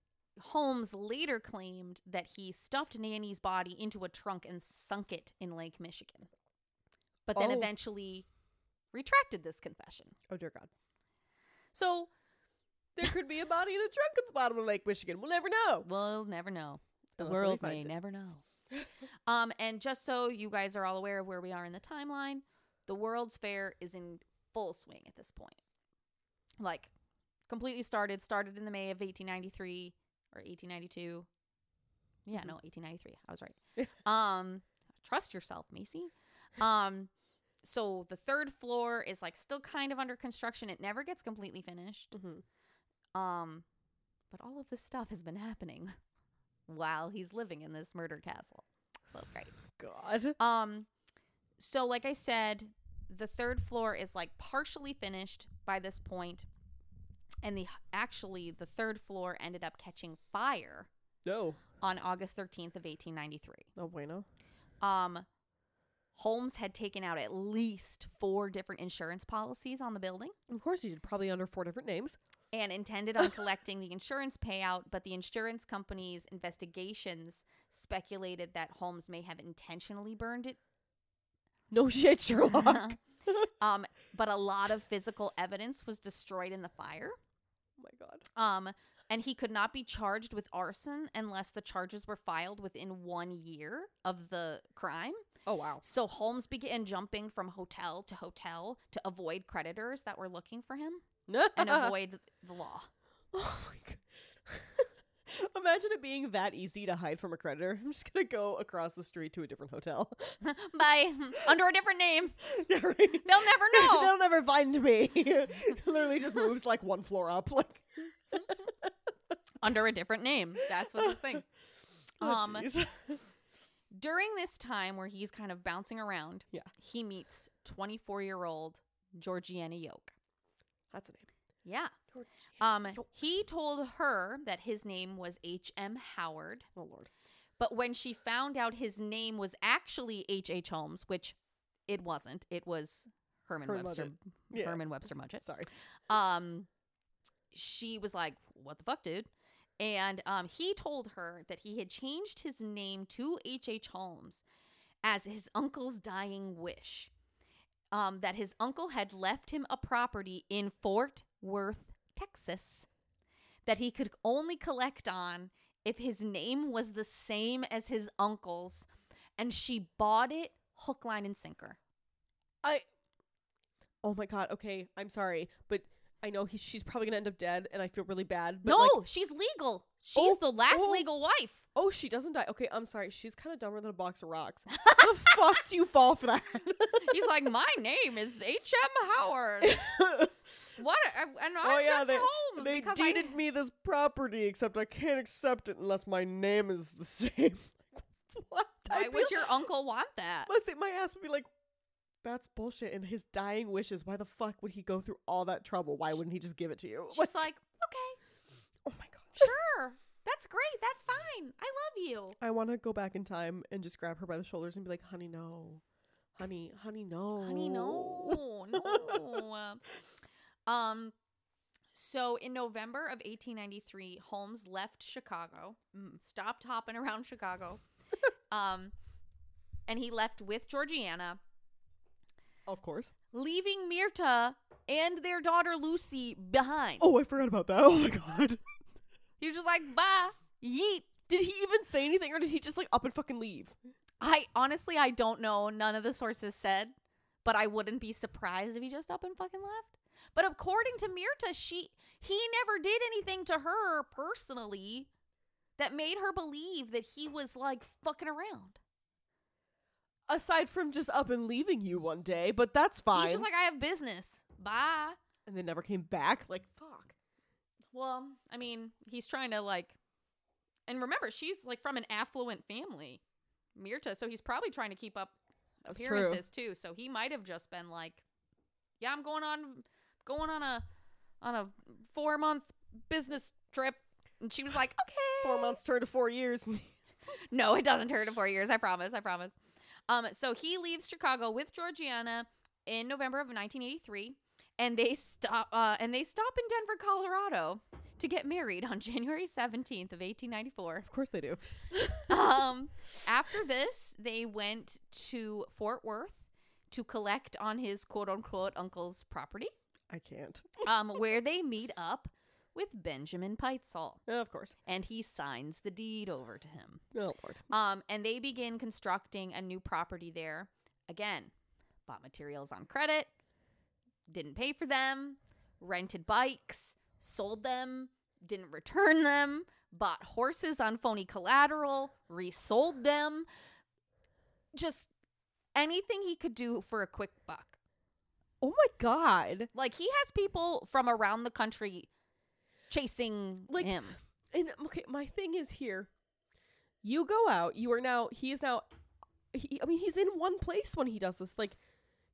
Holmes later claimed that he stuffed Nanny's body into a trunk and sunk it in Lake Michigan. But then Oh. eventually retracted this confession. Oh dear God. So There could be a body in a trunk at the bottom of Lake Michigan. We'll never know. we'll never know. The Unless world may it. never know. *laughs* um, and just so you guys are all aware of where we are in the timeline, the World's Fair is in full swing at this point. Like, completely started, started in the May of 1893 or 1892. Yeah, no, 1893. I was right. *laughs* um, trust yourself, Macy. Um, so the third floor is like still kind of under construction. It never gets completely finished. Mhm. Um, but all of this stuff has been happening *laughs* while he's living in this murder castle. So it's great. God. Um, so like I said, the third floor is like partially finished by this point, and the actually the third floor ended up catching fire No. on August thirteenth of eighteen ninety three. No bueno. Um, Holmes had taken out at least four different insurance policies on the building Of course, he did. Probably under four different names. and intended on *laughs* collecting the insurance payout, but the insurance company's investigations speculated that Holmes may have intentionally burned it. No *laughs* shit, Sherlock. *laughs* um, but a lot of physical evidence was destroyed in the fire. Oh my god. Um, and he could not be charged with arson unless the charges were filed within one year of the crime. Oh wow. So Holmes began jumping from hotel to hotel to avoid creditors that were looking for him and *laughs* avoid the law. Oh my god. *laughs* Imagine it being that easy to hide from a creditor. I'm just gonna go across the street to a different hotel. *laughs* By under a different name. yeah, right. They'll never know. They'll never find me. Literally just moves like one floor up. Like under a different name. That's what this thing. oh, Um. During this time where he's kind of bouncing around, Yeah. he meets 24 year old Georgiana Yoke. That's a name. Yeah. Georgiana Um, Yoke. he told her that his name was H.M. Howard, Oh lord. but when she found out his name was actually H.H. Holmes, which it wasn't, it was Herman, Herman Webster. Mudgett. Yeah. Herman Webster Mudgett. Sorry. Um, she was like, "What the fuck, dude?" And um, he told her that he had changed his name to H.H. H. Holmes as his uncle's dying wish. Um, that his uncle had left him a property in Fort Worth, Texas, that he could only collect on if his name was the same as his uncle's, and she bought it hook, line, and sinker. I. Oh my god. Okay, I'm sorry, but I know he's she's probably gonna end up dead, and I feel really bad. But no, like, she's legal. She's Oh, the last oh. legal wife. oh, she doesn't die. Okay, I'm sorry. She's kind of dumber than a box of rocks. *laughs* How the fuck do you fall for that? *laughs* He's like, my name is H. M. Howard. *laughs* What? And oh, I'm Oh, yeah, just they- Holmes they deeded me this property, except I can't accept it unless my name is the same. what? Why I would your uncle want that? sa- my ass would be like, that's bullshit. And his dying wishes, why the fuck would he go through all that trouble? Why wouldn't he just give it to you? She's like, okay, oh my god. sure, that's great, that's fine. I love you. I want to go back in time and just grab her by the shoulders and be like, honey, no. Honey, honey, no. Honey, no, *laughs* no. um, so in November of 1893, Holmes left Chicago, Mm. stopped hopping around Chicago, *laughs* um, and he left with Georgiana, Of course. leaving Myrta and their daughter Lucy behind. Oh, I forgot about that. *laughs* Oh my god. He was just like, bye, yeet. Did he even say anything or did he just like up and fucking leave? I honestly, I don't know. None of the sources said, but I wouldn't be surprised if he just up and fucking left. But according to Myrta, she he never did anything to her personally that made her believe that he was like fucking around. Aside from just up and leaving you one day, but that's fine. He's just like, I have business. Bye. and then never came back. Like, fuck. Well, I mean, he's trying to like, and remember, she's like from an affluent family, Myrta. So he's probably trying to keep up That's true. appearances too. So he might have just been like, "Yeah, I'm going on, going on a, on a four month business trip," and she was like, *laughs* "Okay." Four months turned to four years. *laughs* No, it doesn't turn to four years. I promise. I promise. Um, so he leaves Chicago with Georgiana in November of 1983, and they stop. Uh, and they stop in Denver, Colorado, to get married on *laughs* January 17th of 1894. of course they do. *laughs* *laughs* um, after this, they went to Fort Worth to collect on his quote unquote uncle's property, I can't. um, where they meet up with Benjamin Pitezel, Yeah, of course. and he signs the deed over to him. Oh lord. Um, and they begin constructing a new property there. Again, bought materials on credit, didn't pay for them, rented bikes, sold them, didn't return them, bought horses on phony collateral, resold them. Just anything he could do for a quick buck. Oh my god. Like he has people from around the country chasing Like, him. And okay, my thing is here. You go out. You are now. He is now. He, I mean, he's in one place when he does this. Like,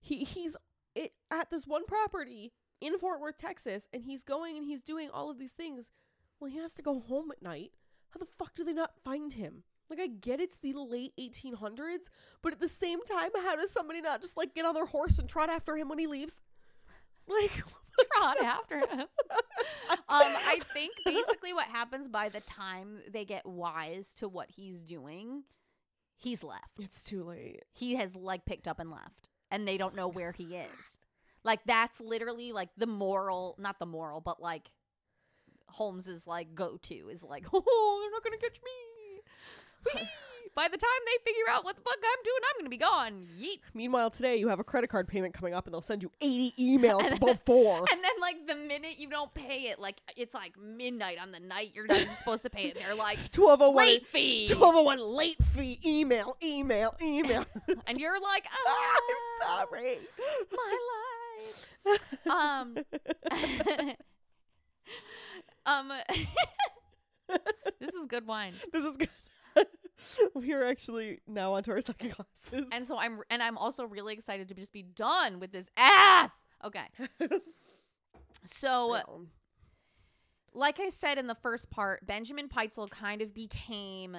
he he's it, at this one property in Fort Worth, Texas, and he's going and he's doing all of these things. Well, he has to go home at night. How the fuck do they not find him? Like I get it's the late 1800s, but at the same time, how does somebody not just like get on their horse and trot after him when he leaves? Like trot after him. um, I think basically what happens by the time they get wise to what he's doing, he's left. it's too late. He has like picked up and left, and they don't know where he is. Like that's literally like the moral, not the moral, but like Holmes's like go to is like, *laughs* oh, they're not gonna catch me. *laughs* By the time they figure out what the fuck I'm doing, I'm gonna be gone. Yeet. Meanwhile, today you have a credit card payment coming up, and they'll send you 80 emails *laughs* before. *laughs* And then like the minute you don't pay it, like it's like midnight on the night you're not supposed to pay it. They're like *laughs* 1201 late fee, 1201 late fee email, email, email. and you're like, Ah, ah, I'm sorry. my life. Um, um, this is good wine. This is good. *laughs* we are actually now onto our second classes. And so I'm and I'm also really excited to just be done with this ass. Okay. *laughs* So like I said in the first part, Benjamin Pitezel kind of became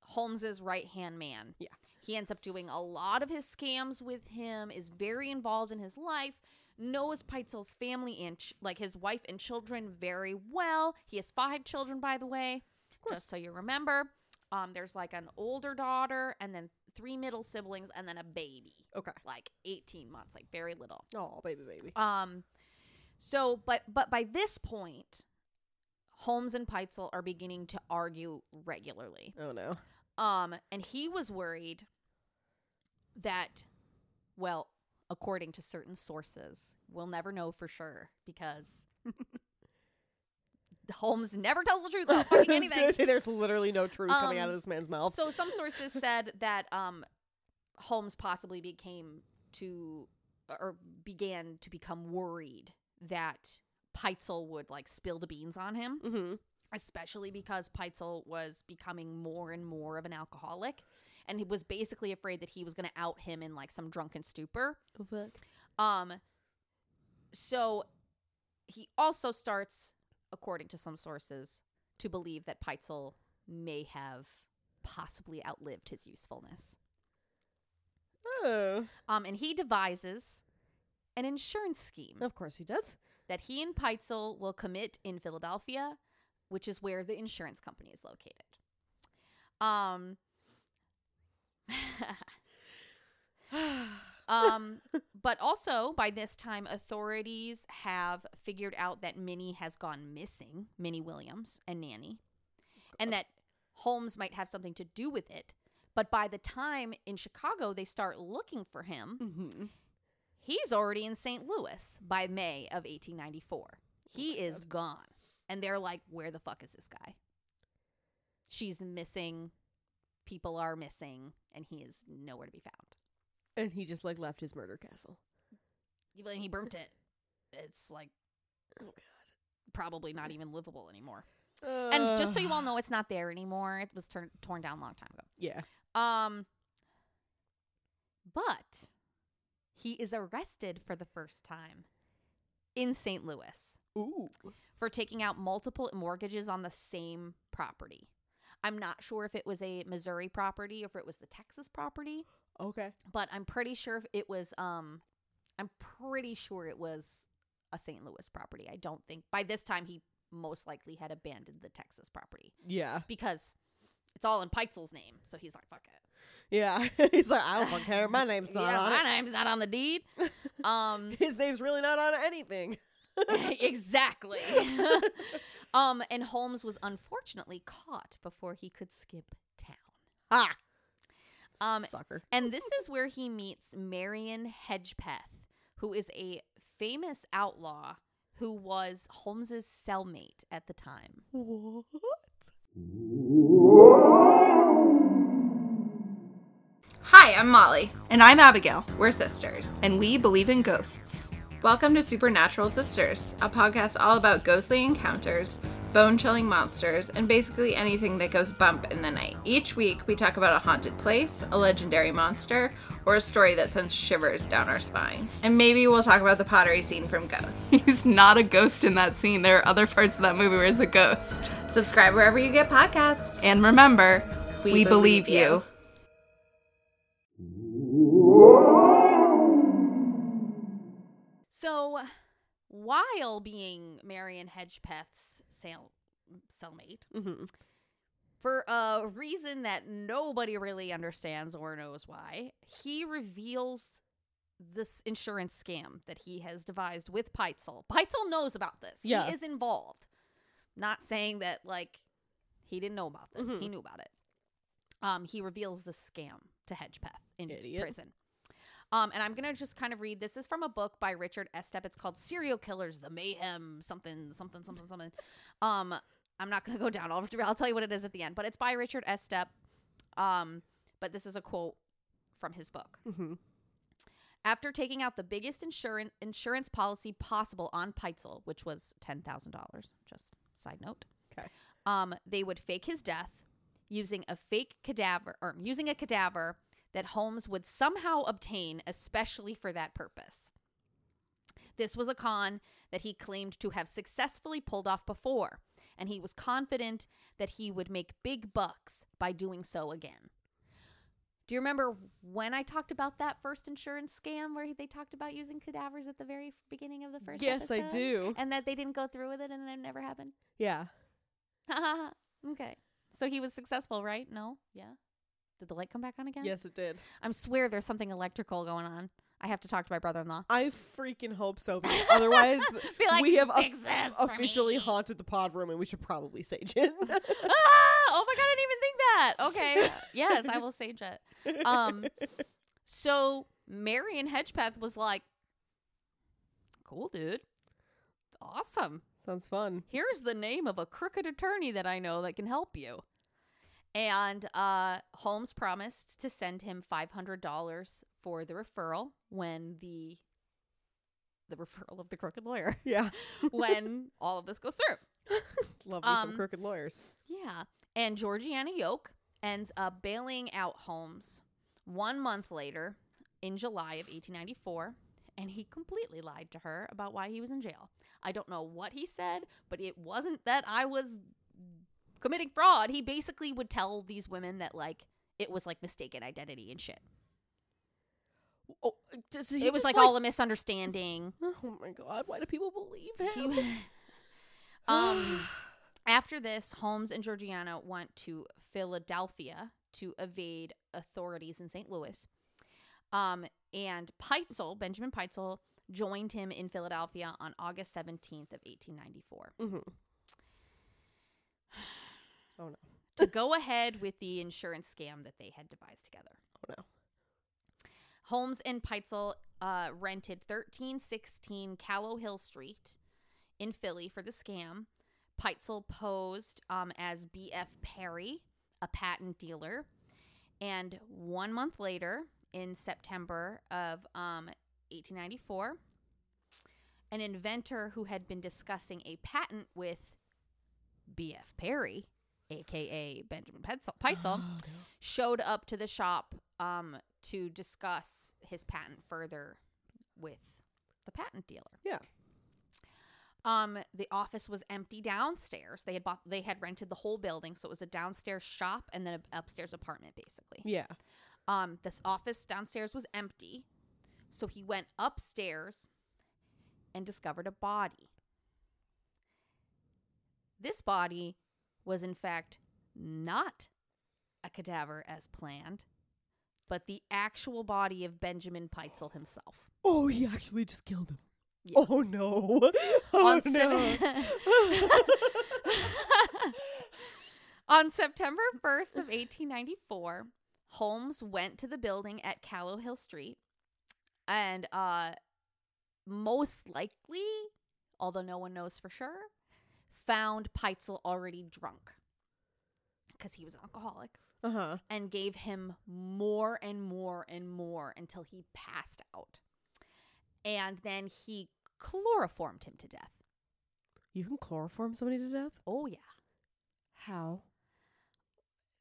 Holmes's right-hand man. Yeah. He ends up doing a lot of his scams with him, is very involved in his life, knows Pitezel's family and ch- like his wife and children very well. He has five children by the way, just so you remember. Um there's like an older daughter and then three middle siblings and then a baby, okay. like 18 months, like very little. Oh, baby, baby. Um, so, but but by this point, Holmes and Pitezel are beginning to argue regularly. Oh no. Um, and he was worried that, well, according to certain sources, we'll never know for sure because *laughs* Holmes never tells the truth about *laughs* fucking anything. say there's literally no truth coming out of Um, this man's mouth. So some sources said that um, Holmes possibly became to or began to become worried that Pitezel would like spill the beans on him, mm-hmm. especially because Pitezel was becoming more and more of an alcoholic, and he was basically afraid that he was going to out him in like some drunken stupor. Oh. Um, so he also starts, according to some sources, to believe that Pitezel may have possibly outlived his usefulness. Oh, Um, and he devises an insurance scheme of course he does. that he and Pitezel will commit in Philadelphia, which is where the insurance company is located. Um, *laughs* *sighs* *sighs* *sighs* um, but also by this time, authorities have figured out that Minnie has gone missing, Minnie Williams and Nanny, and that Holmes might have something to do with it. But by the time in Chicago they start looking for him, mm-hmm. he's already in St. Louis by May of 1894. He my is gone. And they're like, where the fuck is this guy? She's missing. People are missing. And he is nowhere to be found. And he just like left his murder castle. Even he burnt it. It's like Oh god, probably not even livable anymore. god. and just so you all know, it's not there anymore. It was torn down a long time ago. yeah. Um, but he is arrested for the first time in St. Louis Ooh. for taking out multiple mortgages on the same property. I'm not sure if it was a Missouri property or if it was the Texas property, Okay. but I'm pretty sure it was um I'm pretty sure it was a St. Louis property. I don't think by this time he most likely had abandoned the Texas property Yeah. because it's all in Pitezel's name. So he's like, fuck it. Yeah. *laughs* He's like, I don't care. My name's not yeah, on my it. name's not on the deed. *laughs* Um, His name's really not on anything. *laughs* exactly. um, and Holmes was unfortunately caught before he could skip town. Ha. Um, Sucker. And this is where he meets Marion Hedgepeth, who is a famous outlaw who was Holmes's cellmate at the time. What? Hi, I'm Molly. And I'm Abigail, We're sisters. and we believe in ghosts. Welcome to Supernatural Sisters, a podcast all about ghostly encounters, bone chilling monsters, and basically anything that goes bump in the night. Each week, we talk about a haunted place, a legendary monster, or a story that sends shivers down our spines. And maybe we'll talk about the pottery scene from Ghost. *laughs* He's not a ghost in that scene. There are other parts of that movie where he's a ghost. Subscribe wherever you get podcasts. And remember, We, believe you. So, while being Marion Hedgepeth's cell, cellmate, Mm-hmm. for a reason that nobody really understands or knows why, he reveals this insurance scam that he has devised with Pitezel. Pitezel knows about this. Yeah. He is involved. Not saying that like he didn't know about this. Mhm. He knew about it. Um, he reveals the scam to Hedgepeth in Idiot. prison. Um, and I'm gonna just kind of read. This is from a book by Richard Estep. It's called "Serial Killers: The Mayhem." Something, something, something, something. Um, I'm not gonna go down. I'll, I'll tell you what it is at the end. But it's by Richard Estep. Um, but this is a quote from his book. Mm-hmm. After taking out the biggest insurance insurance policy possible on Pitezel, which was ten thousand dollars, just side note. 'Kay. Um, they would fake his death using a fake cadaver or using a cadaver that Holmes would somehow obtain especially for that purpose. This was a con that he claimed to have successfully pulled off before, and he was confident that he would make big bucks by doing so again. Do you remember when I talked about that first insurance scam where they talked about using cadavers at the very beginning of the first Yes, I do. And that they didn't go through with it and it never happened? Yeah. *laughs* okay. So he was successful, right? No? Yeah. Did the light come back on again? Yes, it did. I swear there's something electrical going on. I have to talk to my brother-in-law. I freaking hope so. Because *laughs* otherwise, like, we have "Fix this for officially me." haunted the pod room, and we should probably sage it. *laughs* ah! Oh my god, I didn't even think that. Okay. *laughs* yes, I will sage it. Um so Marion Hedgepeth was like, Cool, dude. Awesome. Sounds fun. Here's the name of a crooked attorney that I know that can help you. And uh Holmes promised to send him five hundred dollars for the referral when the the referral of the crooked lawyer *laughs* Yeah. *laughs* when all of this goes through. *laughs* Love me some Um, crooked lawyers. Yeah. And Georgiana Yoke ends up bailing out Holmes one month later in July of 1894, and he completely lied to her about why he was in jail. I don't know what he said, but it wasn't that I was committing fraud. He basically would tell these women that, like, it was like mistaken identity and shit. Oh, it was just, like, all a misunderstanding. *sighs* Oh my god! Why do people believe him? He, *sighs* um, After this, Holmes and Georgiana went to Philadelphia to evade authorities in St. Louis. Um, and Pitezel, Benjamin Pitezel, joined him in Philadelphia on August 17th of 1894 Mhm. Oh no! to go ahead with the insurance scam that they had devised together. Oh no! Holmes and Pitezel uh, rented 1316 Callow Hill Street in Philly for the scam. Pitezel posed um, as B.F. Perry, a patent dealer. And one month later, in September of um, 1894, an inventor who had been discussing a patent with B.F. Perry, aka Benjamin Pitezel, *gasps* showed up to the shop um, to discuss his patent further with the patent dealer. Yeah. Um, the office was empty downstairs. They had bought, they had rented the whole building, so it was a downstairs shop and then an upstairs apartment, basically. Yeah. Um, this office downstairs was empty, so he went upstairs and discovered a body. This body was, in fact, not a cadaver as planned, but the actual body of Benjamin Pitezel himself. Oh, he actually just killed him. Yeah. Oh no! *laughs* Oh On no! seven- *laughs* On September 1st of 1894, Holmes went to the building at Callow Hill Street and uh most likely, although no one knows for sure, found Pitezel already drunk because he was an alcoholic uh huh. and gave him more and more and more until he passed out. And then he chloroformed him to death. You can chloroform somebody to death? Oh, yeah. How?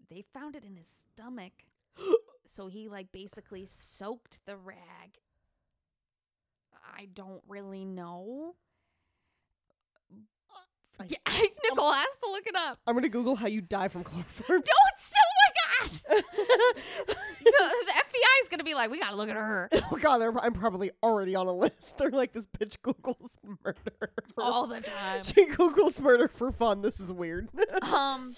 They found it in his stomach. *gasps* so he, like, basically soaked the rag. I don't really know. I- Yeah, *laughs* Nicole has to look it up. I'm gonna Google how you die from chloroform. *laughs* Don't so my god, *laughs* the, the FBI is gonna be like, we gotta look at her oh god, they're, I'm probably already on a list. They're like this bitch Google's murder. for- all the time. she Google's murder for fun. This is weird. um,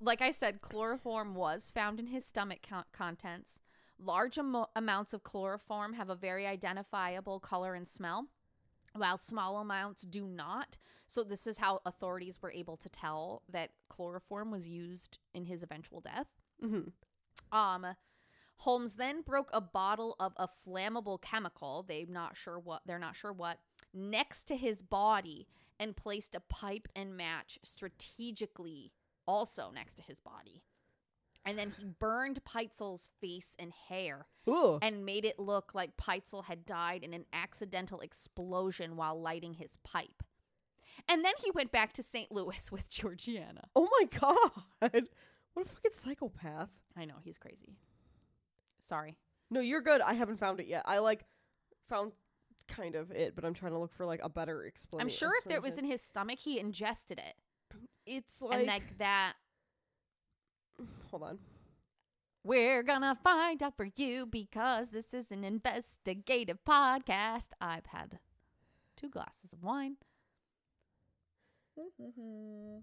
like I said, chloroform was found in his stomach con- contents. Large amo- amounts of chloroform have a very identifiable color and smell, while small amounts do not. So this is how authorities were able to tell that chloroform was used in his eventual death. hmm Um, Holmes then broke a bottle of a flammable chemical. They're not sure what. They're not sure what next to his body and placed a pipe and match strategically also next to his body. And then he burned Pitezel's face and hair Ooh. and made it look like Pitezel had died in an accidental explosion while lighting his pipe. And then he went back to St. Louis with *laughs* Georgiana. Oh my god. What a fucking psychopath. I know, he's crazy. Sorry. No, you're good. I haven't found it yet. I like found kind of it, but I'm trying to look for like a better explanation. I'm sure if it was in his stomach, he ingested it. It's like and like that, hold on. we're gonna find out for you because this is an investigative podcast. I've had two glasses of wine. *laughs*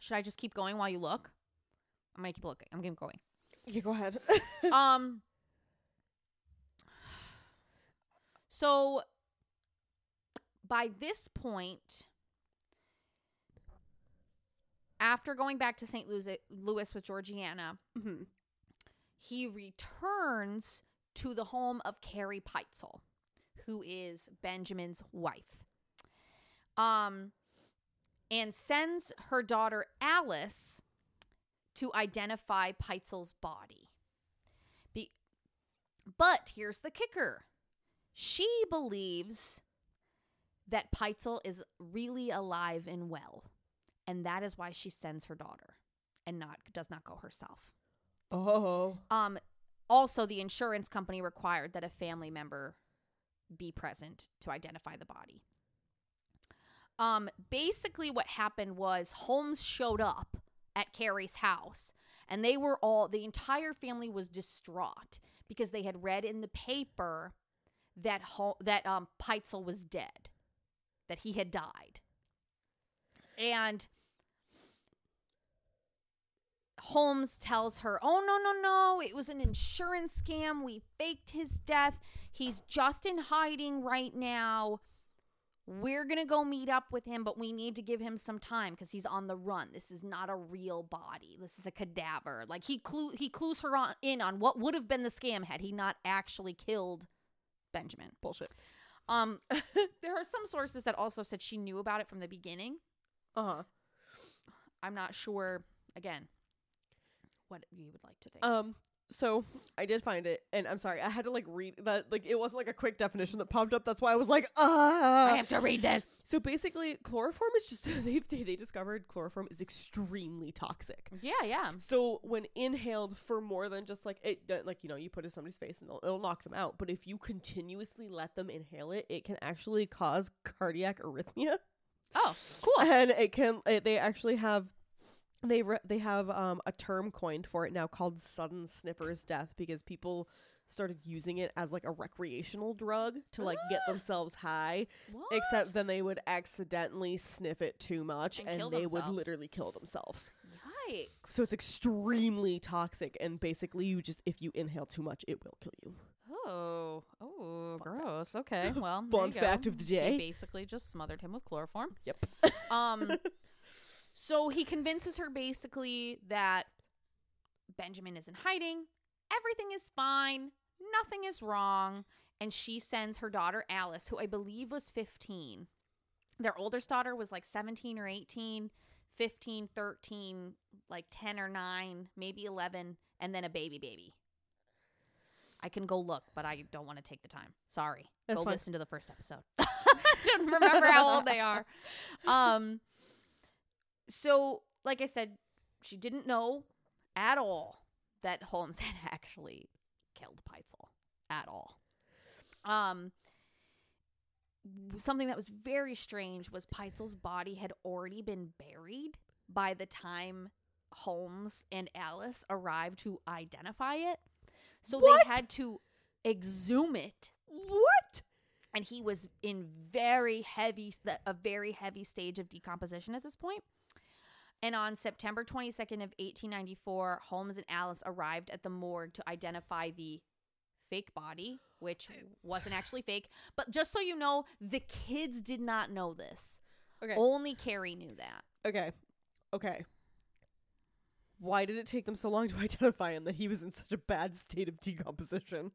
Should I just keep going while you look? I'm gonna keep looking. I'm gonna keep going. Yeah, go ahead. *laughs* um so by this point after going back to St. Louis, Louis with Georgiana, Mhm. he returns to the home of Carrie Pitezel, who is Benjamin's wife. Um and sends her daughter Alice to identify Pitezel's body. Be- but here's the kicker. She believes that Pitezel is really alive and well, and that is why she sends her daughter and not does not go herself. Oh. Um also the insurance company required that a family member be present to identify the body. Um basically what happened was Holmes showed up at Carrie's house and they were all the entire family was distraught because they had read in the paper that Hol- that um Pitezel was dead that he had died. And Holmes tells her, "Oh no, no, no, it was an insurance scam. We faked his death. He's just in hiding right now. We're going to go meet up with him, but we need to give him some time cuz he's on the run. This is not a real body. This is a cadaver. Like he clue he clues her on in on what would have been the scam had he not actually killed Benjamin. Bullshit. Um *laughs* there are some sources that also said she knew about it from the beginning. Uh-huh. I'm not sure again what you would like to think. Um so I did find it and I'm sorry, I had to like read that like it wasn't like a quick definition that popped up. That's why I was like, ah I have to read this. So basically chloroform is just *laughs* they they discovered chloroform is extremely toxic. Yeah, yeah. So when inhaled for more than just like it, like you know, you put it in somebody's face and it'll knock them out. But if you continuously let them inhale it, it can actually cause cardiac arrhythmia, Oh, cool. and it can. It, they actually have, they re- they have um a term coined for it now called sudden sniffer's death because people started using it as like a recreational drug to like get Ah. themselves high What? except then they would accidentally sniff it too much And and, they would literally kill themselves Yikes. so it's extremely toxic, and basically, you just if you inhale too much, it will kill you. Oh, oh, gross. Okay, *laughs* well, there Fun you go. fact of the They day. basically just smothered him with chloroform. Yep. *laughs* Um, *laughs* so he convinces her basically that Benjamin is in hiding, everything is fine, nothing is wrong, and she sends her daughter Alice, who I believe was 15. Their oldest daughter was like 17 or 18, 15, 13, like 10 or 9, maybe 11, and then a baby baby. I can go look, but I don't want to take the time. Sorry. That's go fine. listen to the first episode. *laughs* to remember how old they are. *laughs* Um so like I said, she didn't know at all that Holmes *laughs* had actually killed Pitezel at all. Um something that was very strange was Pitezel's body had already been buried by the time Holmes and Alice arrived to identify it. So What? they had to exhume it What? and he was in very heavy a very heavy stage of decomposition at this point. point and on september 22nd of 1894 holmes and alice arrived at the morgue to identify the fake body which eh. wasn't actually fake but just so you know the kids did not know this Okay. only carrie knew that Okay. Okay. Why did it take them so long to *laughs* identify him that he was in such a bad state of decomposition?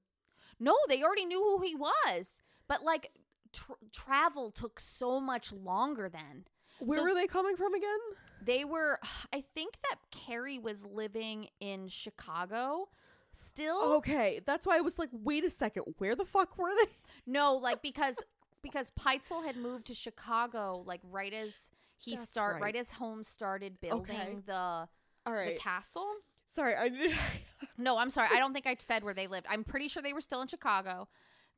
no they already knew who he was but like tr- travel took so much longer then Where So- were they coming from again? They were, *sighs* I think that Carrie was living in Chicago still. Okay, that's why I was like, wait a second, where the fuck were they? No, like because because Pitezel had moved to Chicago like right as he That's start right. right. as Holmes started building Okay. the All the castle. Sorry, I did. *laughs* No, I'm sorry. I don't think I said where they lived. I'm pretty sure they were still in Chicago.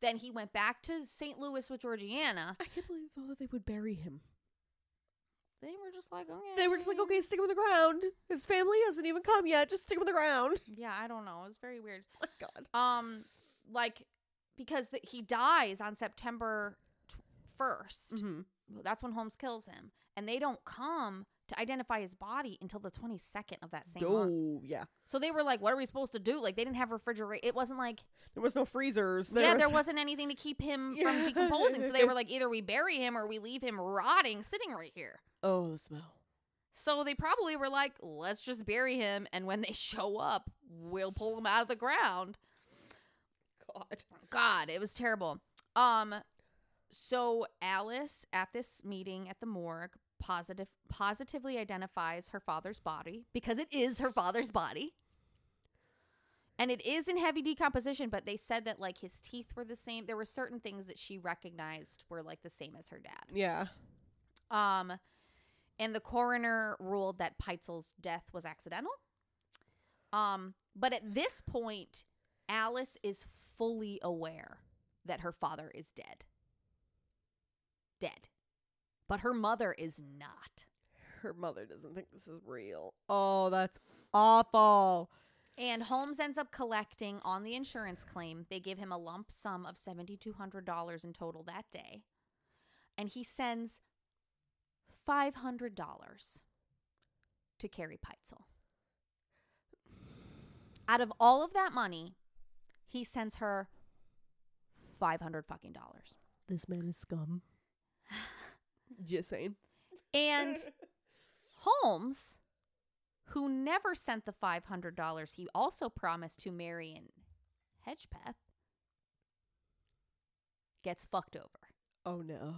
Then he went back to St. Louis with Georgiana. I can't believe though that they would bury him. They were just like, okay. They were just like, okay, stick him in the ground. His family hasn't even come yet. Just stick him in the ground. *laughs* Yeah, I don't know. It was very weird. Oh my God. Um, like because the, he dies on September 1st Mm-hmm. That's when Holmes kills him, and they don't come to identify his body until the twenty second of that same month. Oh yeah. So they were like, "What are we supposed to do?" Like they didn't have refrigerator. It wasn't like There was no freezers. yeah, there *laughs* wasn't anything to keep him Yeah. from decomposing. So they were like, either we bury him or we leave him rotting, sitting right here. Oh, the smell. So they probably were like, let's just bury him, and when they *laughs* show up, we'll pull him out of the ground. God. God, it was terrible. Um so Alice at this meeting at the morgue positive positively identifies her father's body because it is her father's body. And it is in heavy decomposition, but they said that like his teeth were the same. There were certain things that she recognized were like the same as her dad. Yeah. Um, and the coroner ruled that Pitezel's death was accidental. Um, but at this point, Alice is fully aware that her father is dead. Dead. But her mother is not. Her mother doesn't think this is real. Oh, that's awful. And Holmes ends up collecting on the insurance claim. They give him a lump sum of $7,200 in total that day. And he sends $500 to Carrie Pitezel. Out of all of that money, he sends her 500 fucking dollars. This man is scum. *sighs* *sighs* *sighs* Just saying. And *laughs* Holmes, who never sent the $500 he also promised to Marion Hedgepeth, gets fucked over. Oh no.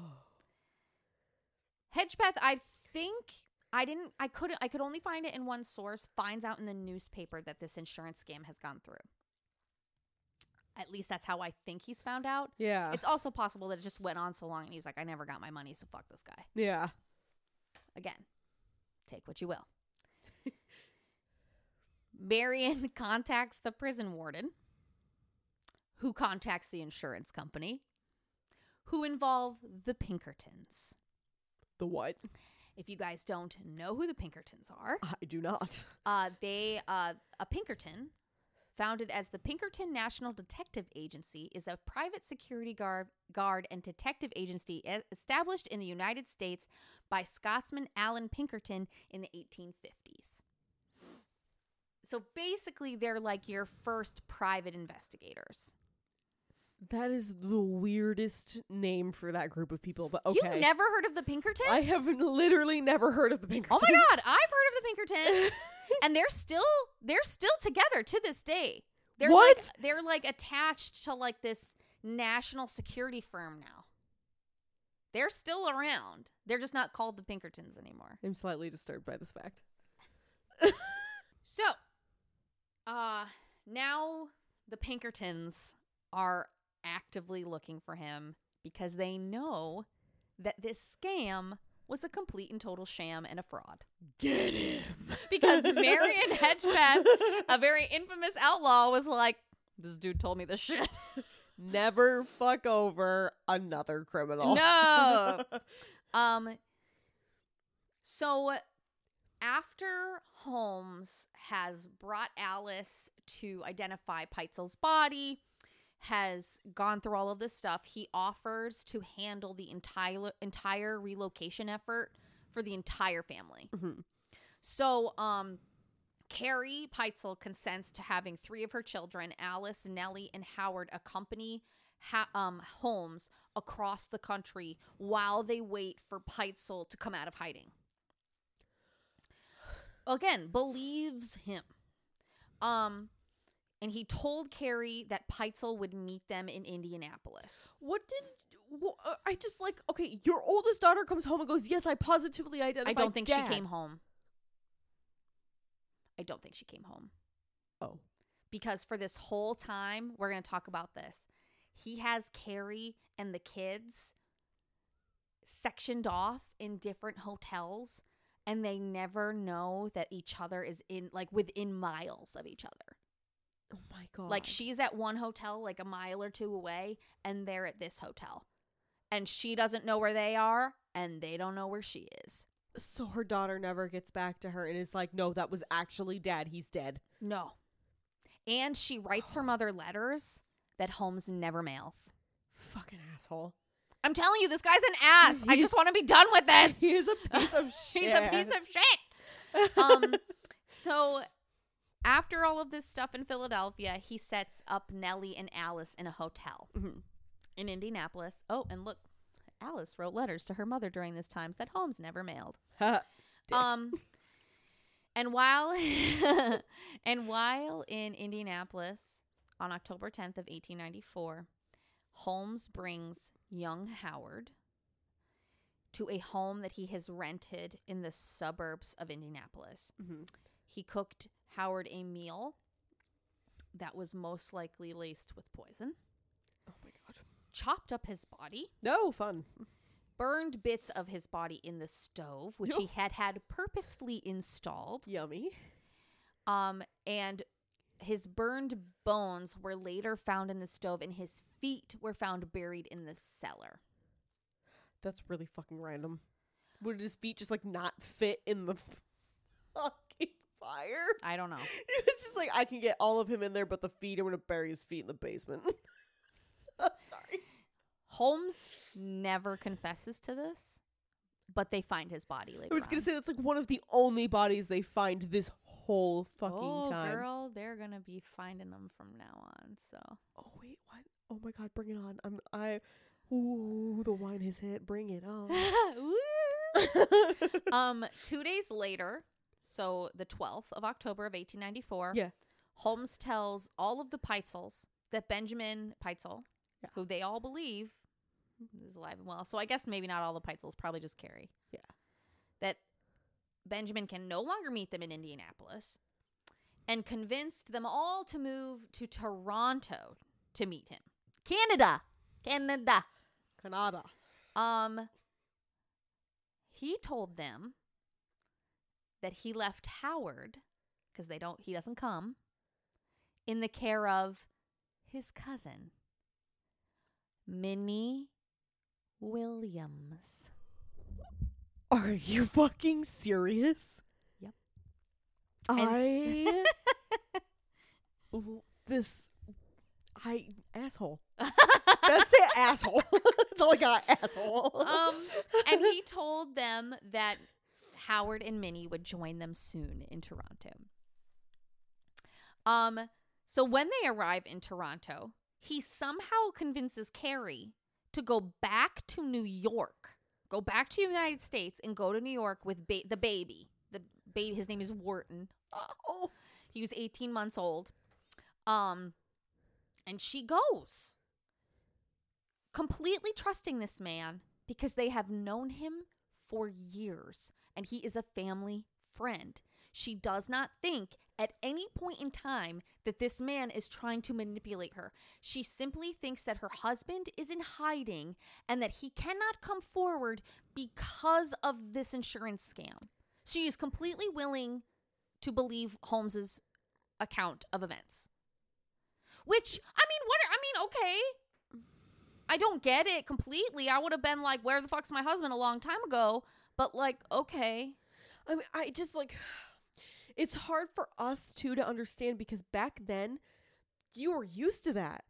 Hedgepeth, I think I didn't I couldn't I could only find it in one source, finds out in the newspaper that this insurance scam has gone through. At least that's how I think he's found out. Yeah. It's also possible that it just went on so long and he's like, I never got my money, so fuck this guy. yeah. Again, take what you will. *laughs* Marion *laughs* contacts the prison warden, who contacts the insurance company, who involve the Pinkertons. The what? If you guys don't know who the Pinkertons are, I do not. uh, they uh, a Pinkerton, founded as the Pinkerton National Detective Agency, is a private security guard, guard and detective agency established in the United States by Scotsman Allan Pinkerton in the 1850s. So basically, they're like your first private investigators. That is the weirdest name for that group of people, but okay. You've never heard of the Pinkertons? I have literally never heard of the Pinkertons. Oh my god, I've heard of the Pinkertons. *laughs* and they're still they're still together to this day. They're What? like they're like attached to like this national security firm now. They're still around. They're just not called the Pinkertons anymore. I'm slightly disturbed by this fact. *laughs* So, uh now the Pinkertons are actively looking for him because they know that this scam was a complete and total sham and a fraud. Get him. *laughs* because Marion Hedgepeth, a very infamous outlaw, was like, "This dude told me this shit." *laughs* Never fuck over another criminal. No. *laughs* um. So after Holmes has brought Alice to identify Pitezel's body, has gone through all of this stuff, he offers to handle the entire entire relocation effort for the entire family. Mhm. So, um, Carrie Pitezel consents to having three of her children, Alice, Nellie, and Howard, accompany ha- um, Holmes across the country while they wait for Pitezel to come out of hiding. Again, believes him. Um, and he told Carrie that Pitezel would meet them in Indianapolis. What did wh- uh, I just like? Okay, your oldest daughter comes home and goes, "Yes, I positively identify." I identified." don't think Dad." she came home. I don't think she came home. Oh, because for this whole time, we're going to talk about this. He has Carrie and the kids sectioned off in different hotels, and they never know that each other is in, like, within miles of each other. Oh my god! Like, she's at one hotel, like a mile or two away, and they're at this hotel. And she doesn't know where they are, and they don't know where she is. so her daughter never gets back to her and is like, "No, that was actually Dad. He's dead." No. And she writes her *gasps* mother letters that Holmes never mails. Fucking asshole. I'm telling you, this guy's an ass. I just want to be done with this. *laughs* He is a piece of shit. *laughs* He's a piece of shit. Um, *laughs* so after all of this stuff in Philadelphia, he sets up Nellie and Alice in a hotel Mhm. in Indianapolis. Oh, and look, Alice wrote letters to her mother during this time that Holmes never mailed. *laughs* Um, and while *laughs* and while in Indianapolis on October 10th of 1894, Holmes brings young Howard to a home that he has rented in the suburbs of Indianapolis. Mhm. He cooked Howard a meal that was most likely laced with poison, Oh my god. chopped up his body, No fun. burned bits of his body in the stove, which he had had purposefully installed. Yummy. Um, and his burned bones were later found in the stove, and his feet were found buried in the cellar. That's really fucking random. Would his feet just like not fit in the *laughs* fire? I don't know. *laughs* It's just like I can get all of him in there, but the feet. I'm gonna bury his feet in the basement. *laughs* I'm sorry. Holmes never confesses to this, but they find his body later. I was gonna on. say that's like one of the only bodies they find this whole fucking oh, time. girl, they're gonna be finding them from now on. So Oh wait, what? Oh my god, bring it on! I'm I. Ooh, the wine has hit. Bring it on. *laughs* um, two days later, so the 12th of October of 1894, Yeah. Holmes tells all of the Pitezels that Benjamin Pitezel, Yeah. who they all believe is alive and well, so I guess maybe not all the Pitezels, probably just Carrie. Yeah. That Benjamin can no longer meet them in Indianapolis and convinced them all to move to Toronto to meet him. Canada. Canada. Canada. Um he told them that he left Howard because they don't he doesn't come in the care of his cousin Minnie Williams. Are you fucking serious? Yep. I *laughs* this I asshole. *laughs* That's it, asshole. *laughs* That's all I got, asshole. um and he told them that Howard and Minnie would join them soon in Toronto. Um so when they arrive in Toronto, he somehow convinces Carrie to go back to New York. Go back to the United States and go to New York with ba- the baby. The baby his name is Wharton. oh, He was 18 months old. Um and she goes. Completely trusting this man because they have known him for years and he is a family friend. She does not think at any point in time that this man is trying to manipulate her. She simply thinks that her husband is in hiding and that he cannot come forward because of this insurance scam. She is completely willing to believe Holmes's account of events. Which I mean, what? I mean, okay. I don't get it completely. I would have been like, "Where the fuck's my husband?" a long time ago. But like, okay, I mean, I just like *sighs* it's hard for us too to understand because back then you were used to that.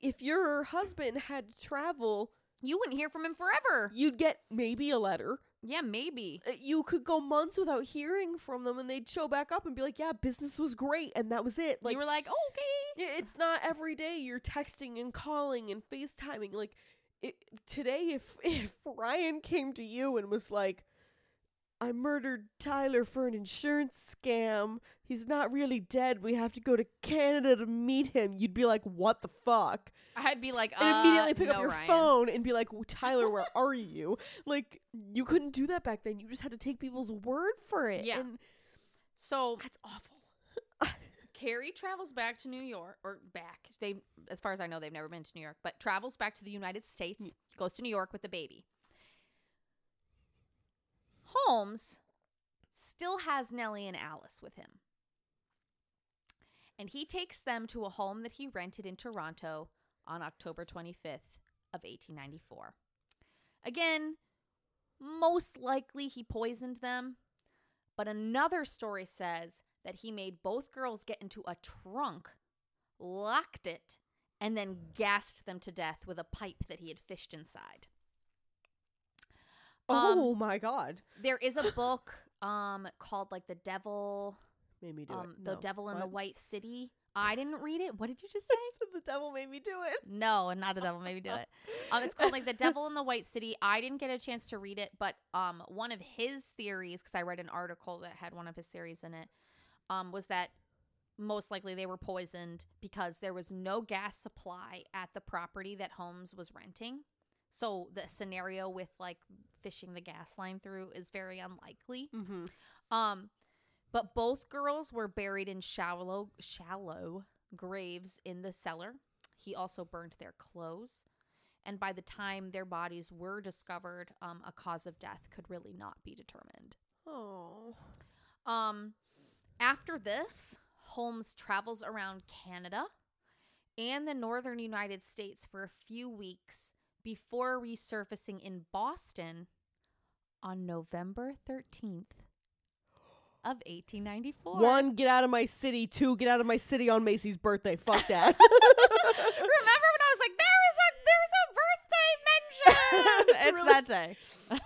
If your husband had to travel, You wouldn't hear from him forever. you'd get maybe a letter. Yeah, maybe. Uh, You could go months without hearing from them and they'd show back up and be like, "Yeah, business was great." And that was it. Like you were like, oh, okay. Yeah, it's not every day you're texting and calling and FaceTiming. Like it, today, if *laughs* if Ryan came to you and was like, "I murdered Tyler for an insurance scam. He's not really dead. We have to go to Canada to meet him," you'd be like, "What the fuck?" I'd be like, And uh, immediately pick no, up your Ryan. phone and be like, "W- *laughs* "Tyler, where are you?" Like you couldn't do that back then. You just had to take people's word for it. Yeah. and So that's awful. Carrie travels back to New York, or back. They, as far as I know, they've never been to New York, but travels back to the United States. Goes to New York with the baby. Holmes still has Nellie and Alice with him, and he takes them to a home that he rented in Toronto on October 25th of 1894. Again, most likely he poisoned them, but another story says that he made both girls get into a trunk, locked it, and then gassed them to death with a pipe that he had fished inside. Um, oh my god, There is a *laughs* book um called like The Devil made me do um it. The No. Devil in the White City. *laughs* I didn't read it. What did you just *laughs* say? the devil made me do it. No, not the devil. made me do it. Um, it's called like the Devil in the White City. I didn't get a chance to read it, but um, one of his theories, because I read an article that had one of his theories in it, um, was that most likely they were poisoned because there was no gas supply at the property that Holmes was renting. So the scenario with like fishing the gas line through is very unlikely. Mm-hmm. Um, but both girls were buried in shallow, shallow graves in the cellar. He also burned their clothes. And by the time their bodies were discovered, um, a cause of death could really not be determined. Oh. Um, after this, Holmes travels around Canada and the northern United States for a few weeks before resurfacing in Boston on November 13th of 1894. One, get out of my city. Two, get out of my city on Macy's birthday. Fuck *laughs* that. Remember when I was like, there was a there's a birthday mention? *laughs* It's it's really- that day.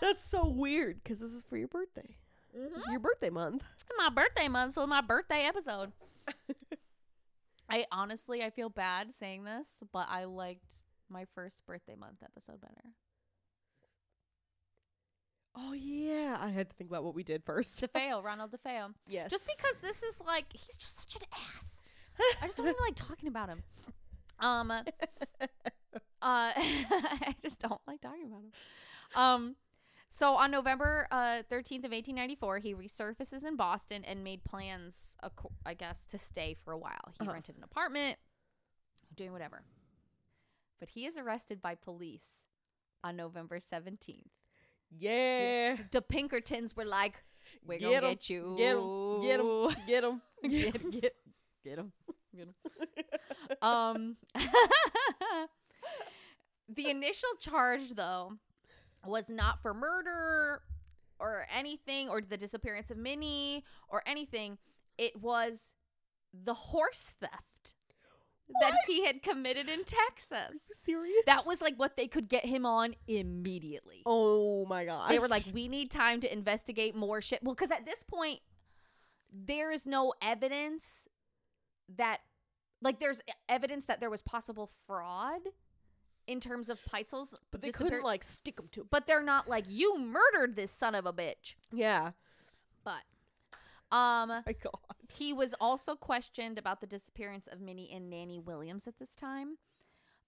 That's so weird because this is for your birthday. It's your birthday month. my birthday month, so my birthday episode. *laughs* I honestly, I feel bad saying this, but I liked my first birthday month episode better. Oh yeah, I had to think about what we did first. *laughs* DeFeo, Ronald DeFeo. yes. Just because this is like, he's just such an ass. I just don't even *laughs* like talking about him. Um, uh, I just don't like talking about him. Um, so on November uh, 13th of 1894, he resurfaces in Boston and made plans, I guess, to stay for a while. He Uh-huh. rented an apartment, doing whatever. But he is arrested by police on November 17th. yeah. The Pinkertons were like, "We're going to get you, Get him. Get him. Get him. *laughs* *laughs* get, get, get him, get him." Um, *laughs* the initial charge, though, was not for murder or anything, or the disappearance of Minnie or anything. It was the horse theft that he had committed in Texas. *laughs* Serious? That was like what they could get him on immediately. Oh my god. They were like, we need time to investigate more shit. Well, because at this point, there is no evidence that, like, there's evidence that there was possible fraud in terms of Pitezel's but they couldn't like stick them to. But they're not like, you murdered this son of a bitch. Yeah. But, um, *laughs* My god. he was also questioned about the disappearance of Minnie and Nanny Williams at this time.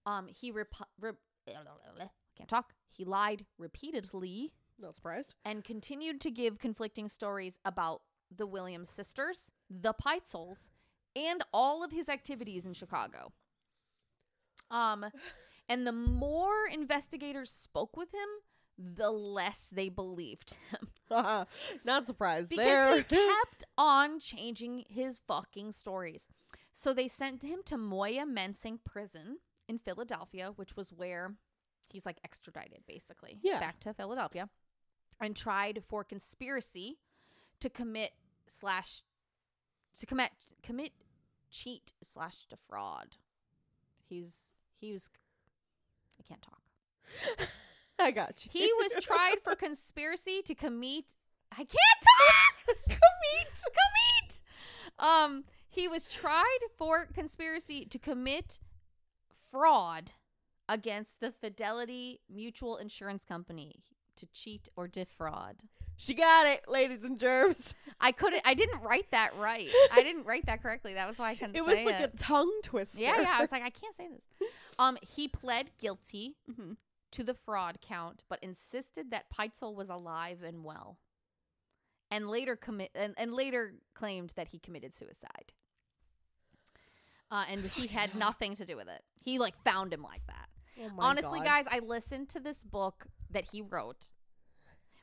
Um, he rep- rep- can't talk. He lied repeatedly Not surprised. and continued to give conflicting stories about the Williams sisters, the Pitezels, and all of his activities in Chicago. Um, *laughs* and the more investigators spoke with him, the less they believed him *laughs* Not surprised. because there. he *laughs* kept on changing his fucking stories. So they sent him to Moyamensing Prison in Philadelphia, which was where he's like extradited basically Yeah. back to Philadelphia and tried for conspiracy to commit slash to commit commit cheat slash defraud. He's he was I can't talk. *laughs* I got you. He was *laughs* tried for conspiracy to commit. I can't talk. *laughs* commit. Commit. Um, he was tried for conspiracy to commit fraud against the Fidelity Mutual Insurance Company to cheat or defraud. She got it, ladies and germs. *laughs* I couldn't. I didn't write that right. I didn't write that correctly. That was why I couldn't. It was like it. a tongue twister. Yeah, yeah. I was *laughs* like, I can't say this. Um, he pled guilty Mhm. to the fraud count, but insisted that Pitezel was alive and well, and later commit and, and later claimed that he committed suicide. Uh, and he had nothing to do with it. He like found him like that. Oh my Honestly, God. guys, I listened to this book that he wrote,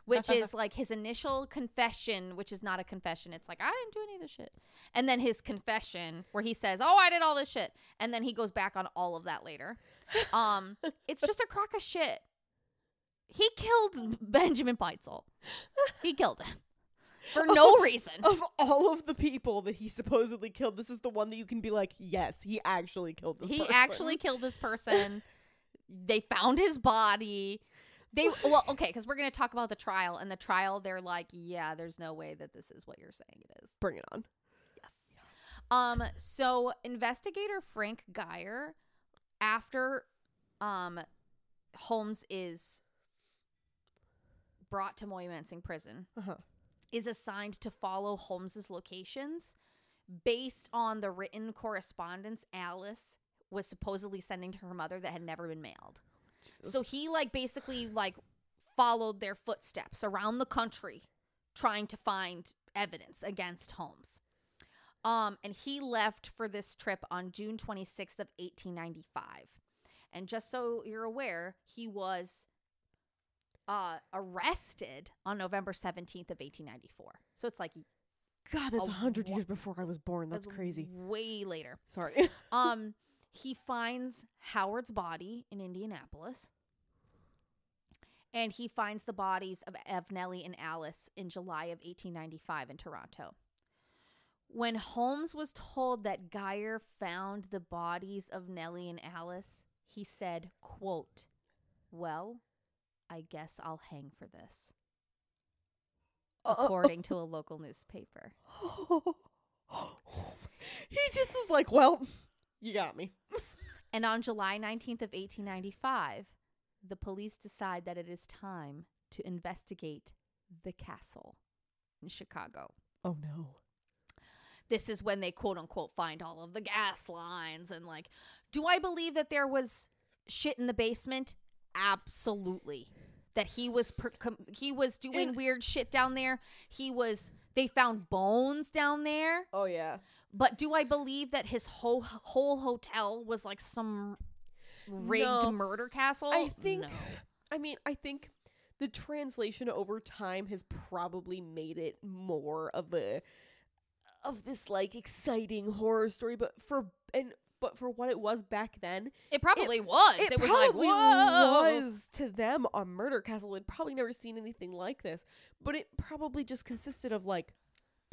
which is like his initial confession, which is not a confession. It's like, I didn't do any of this shit. And then his confession, where he says, Oh, I did all this shit. And then he goes back on all of that later. *laughs* Um, it's just a crock of shit. He killed Benjamin Pitezel. He killed him for no reason. Of all of the people that he supposedly killed, this is the one that you can be like, yes, he actually killed this he person. actually killed this person. *laughs* they found his body. They well, okay, because we're gonna talk about the trial, and the trial, they're like, yeah, there's no way that this is what you're saying it is. Bring it on. Yes. Um. So investigator Frank Geyer, after, um, Holmes is brought to Moyamensing prison, Uh-huh. is assigned to follow Holmes's locations based on the written correspondence Alice was supposedly sending to her mother that had never been mailed. So he like basically like followed their footsteps around the country trying to find evidence against Holmes. Um and he left for this trip on June 26th of 1895. And just so you're aware, he was uh arrested on November 17th of 1894. So it's like God, that's a a hundred wa- years before I was born. That's that's crazy. Way later. Sorry. *laughs* um he finds Howard's body in Indianapolis. And he finds the bodies of, Nellie and Alice in July of 1895 in Toronto. When Holmes was told that Geyer found the bodies of Nellie and Alice, he said, quote, Well, I guess I'll hang for this, according to a local newspaper. *laughs* he just was like, well, you got me. *laughs* And on July 19th of 1895, the police decide that it is time to investigate the castle in Chicago. Oh no. This is when they quote unquote find all of the gas lines and like do I believe that there was shit in the basement? Absolutely. That he was per- com- he was doing And- weird shit down there. He was they found bones down there. Oh yeah. But do I believe that his whole whole hotel was like some rigged No. murder castle? I think No. I mean, I think the translation over time has probably made it more of a of this like exciting horror story, but for and but for what it was back then, it probably was. It, it, was like probably whoa. was to them a murder castle. They'd probably never seen anything like this, but it probably just consisted of like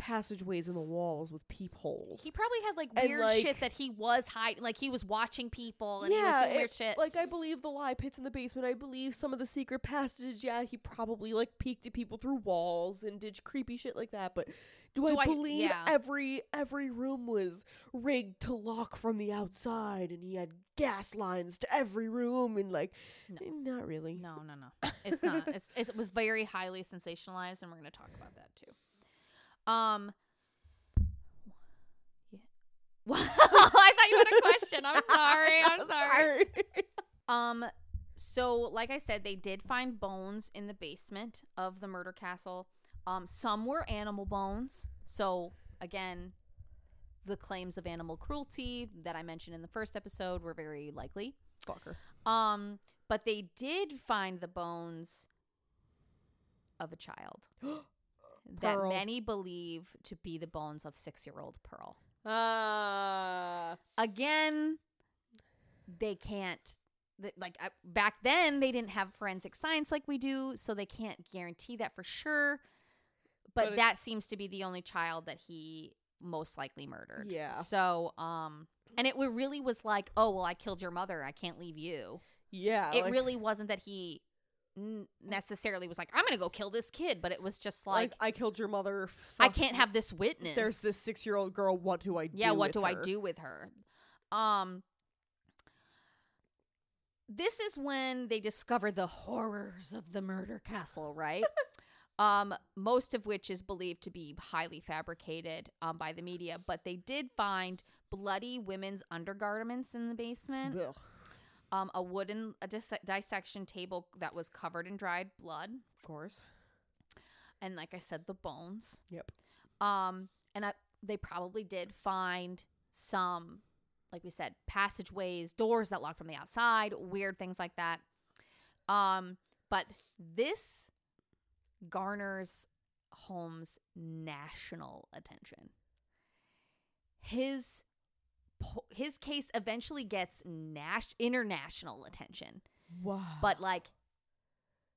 passageways in the walls with peepholes. He probably had like And, weird like- shit that he was hiding. Like he was watching people and he was doing weird it- shit. like I believe the lie pits in the basement. I believe some of the secret passages. Yeah, he probably like peeked at people through walls and did creepy shit like that. But do, Do I I- believe yeah. every every room was rigged to lock from the outside and he had gas lines to every room and like No. eh, not really. no, no, no. It's not. It's it was very highly sensationalized, and we're gonna talk about that too. Um. Yeah. *laughs* I thought you had a question. I'm sorry. *laughs* I'm sorry. Um, so like I said, they did find bones in the basement of the murder castle. Um, some were animal bones. So again, the claims of animal cruelty that I mentioned in the first episode were very likely. Fucker. Um, but they did find the bones of a child *gasps* *gasps* that many believe to be the bones of six-year-old Pearl. Ah. again they can't th- like uh, back then they didn't have forensic science like we do so they can't guarantee that for sure But it's- that seems to be the only child that he most likely murdered. Yeah. So, um, and it really was like, oh well, I killed your mother. I can't leave you. Yeah. it like, really wasn't that he n- necessarily was like, I'm gonna go kill this kid, but it was just like, like, I killed your mother. I can't have this witness. There's this six year old girl. What do I do? yeah what do i do with her um this is when they discover the horrors of the murder castle right *laughs* um most of which is believed to be highly fabricated um, by the media but they did find bloody women's undergarments in the basement Ugh. Um a wooden a dis- dissection table that was covered in dried blood Of course. and like i said the bones Yep. um and I, they probably did find some like we said passageways doors that lock from the outside weird things like that um but this garners holmes national attention his his case eventually gets nas- international attention. Wow. but like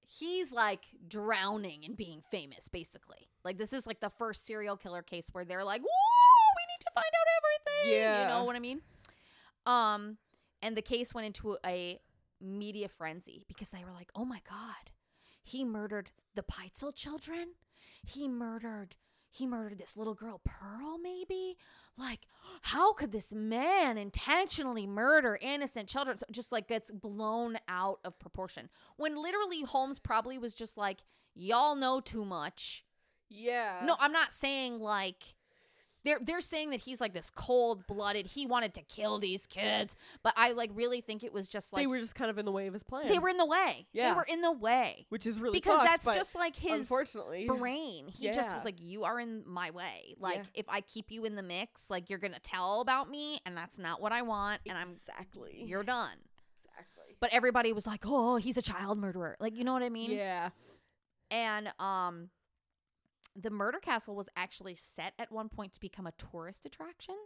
he's like drowning in being famous basically. Like this is like the first serial killer case where they're like whoa we need to find out everything. Yeah. you know what i mean? Um and the case went into a media frenzy because they were like oh my god he murdered the Pitezel children? He murdered he murdered this little girl pearl maybe? Like how could this man intentionally murder innocent children? So just like gets blown out of proportion. When literally holmes probably was just like y'all know too much. Yeah. no i'm not saying like they're they're saying that he's like this cold blooded he wanted to kill these kids but i like really think it was just like they were just kind of in the way of his plan. they were in the way Yeah, they were in the way which is really because fucked, that's just like his unfortunately. *laughs* brain. He just was like, "You are in my way. Like, Yeah. if I keep you in the mix, like you're gonna tell about me, and that's not what I want. And I'm exactly. you're done." exactly. But everybody was like, "Oh, he's a child murderer." Like, you know what I mean? yeah. And um, the murder castle was actually set at one point to become a tourist attraction,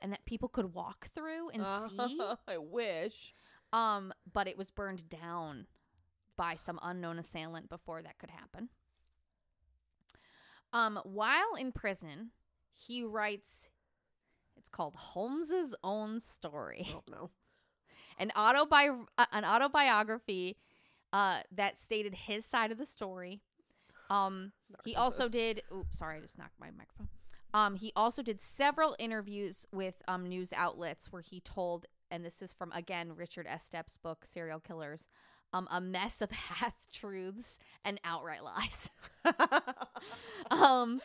and that people could walk through and see. *laughs* I wish. Um, but it was burned down by some unknown assailant before that could happen. Um, while in prison, he writes it's called Holmes's own story. Oh no. *laughs* An autobi- uh, an autobiography uh that stated his side of the story. Um he also did oops, sorry, I just knocked my microphone. Um he also did several interviews with um news outlets where he told and this is from again Richard Estep's book Serial Killers, um a mess of *laughs* half truths and outright lies. *laughs* um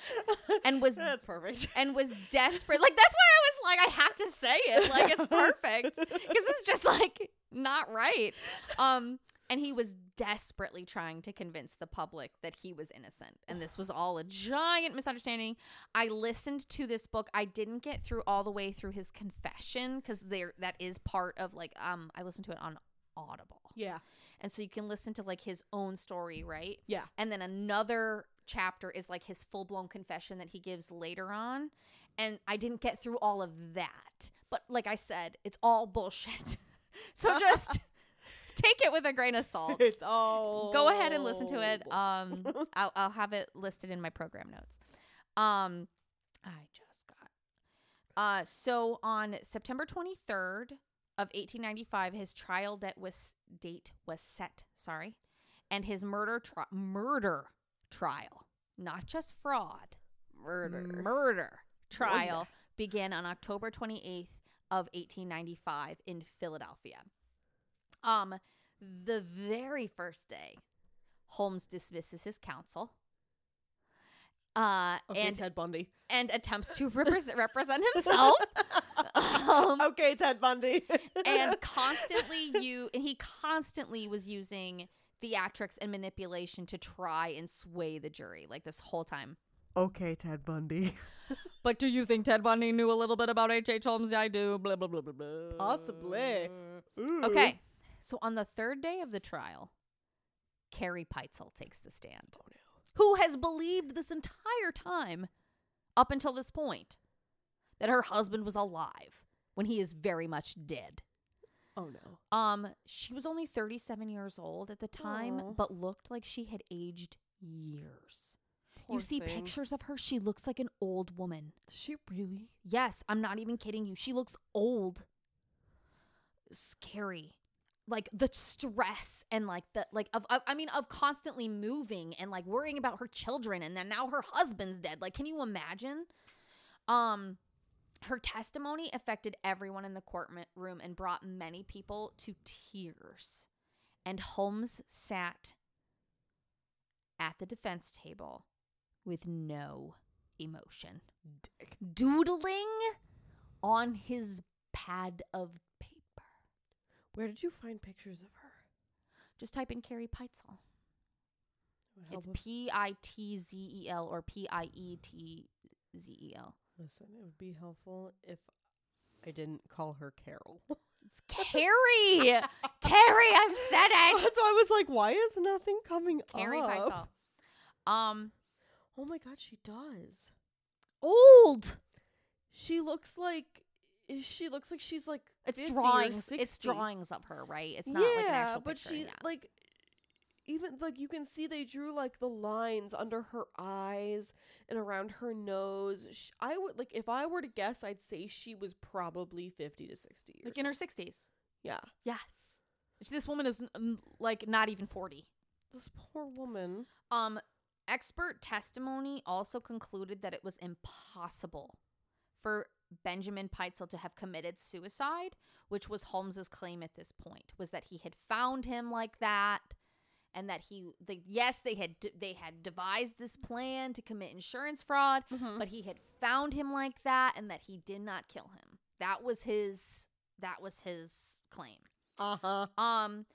and was *laughs* That's perfect. and was desperate. Like that's why I was like, I have to say it. Like it's perfect because it's just like not right. Um, and he was desperately trying to convince the public that he was innocent, and this was all a giant misunderstanding. I listened to this book. I didn't get through all the way through his confession because there that is part of like um I listened to it on Audible, Yeah. and so you can listen to like his own story, right? Yeah. and then another chapter is like his full-blown confession that he gives later on and i didn't get through all of that but like i said it's all bullshit *laughs* so just take it with a grain of salt *laughs* It's all. go ahead and listen to it *laughs* um I'll, I'll have it listed in my program notes um i just got uh so on september 23rd of 1895 his trial date was date was set sorry and his murder tri- murder trial not just fraud murder. murder trial began on October 28th of 1895 in Philadelphia. Um the very first day Holmes dismisses his counsel uh okay, and Ted Bundy. and attempts to *laughs* represent represent himself um, okay, Ted Bundy. and *laughs* constantly you and he constantly was using theatrics and manipulation to try and sway the jury like this whole time okay, Ted Bundy. *laughs* But do you think Ted Bundy knew a little bit about H.H. Holmes? I do. Blah, blah, blah, blah, blah. Possibly. Ooh. Okay. So on the third day of the trial, Carrie Pitezel takes the stand. Oh, no. Who has believed this entire time, up until this point, that her husband was alive when he is very much dead. Oh no. Um, she was only 37 years old at the time, Aw. but looked like she had aged years. Poor you see thing. pictures of her, she looks like an old woman. Does she really? Yes, I'm not even kidding you. She looks old. Scary. Like the stress and like the like of, I mean of constantly moving and like worrying about her children and then now her husband's dead. Like can you imagine? Um her testimony affected everyone in the courtroom and brought many people to tears. And Holmes sat at the defense table with no emotion doodling on his pad of. Where did you find pictures of her? Just type in Carrie Pitezel. It's P I T Z E L or P I E T Z E L. Listen, it would be helpful if I didn't call her Carol. *laughs* It's Carrie. *laughs* Carrie, I've said it. *laughs* so I was like, why is nothing coming up? Carrie up? Pitezel. Um, Oh my god, she does. old. She looks like she looks like she's like It's 50 or drawings. It's drawings of her, right? It's not like an actual but picture. she yeah. like even like you can see they drew like the lines under her eyes and around her nose. Sh I would like if I were to guess, I'd say she was probably fifty to sixty years. like in her sixties. yeah, Yes. This woman is like not even forty. this poor woman. Um, expert testimony also concluded that it was impossible for Benjamin Pitezel to have committed suicide, which was Holmes's claim at this point, was that he had found him like that, and that he, they, yes, they had they had devised this plan to commit insurance fraud, but he had found him like that, and that he did not kill him. That was his. That was his claim. Uh huh. Um,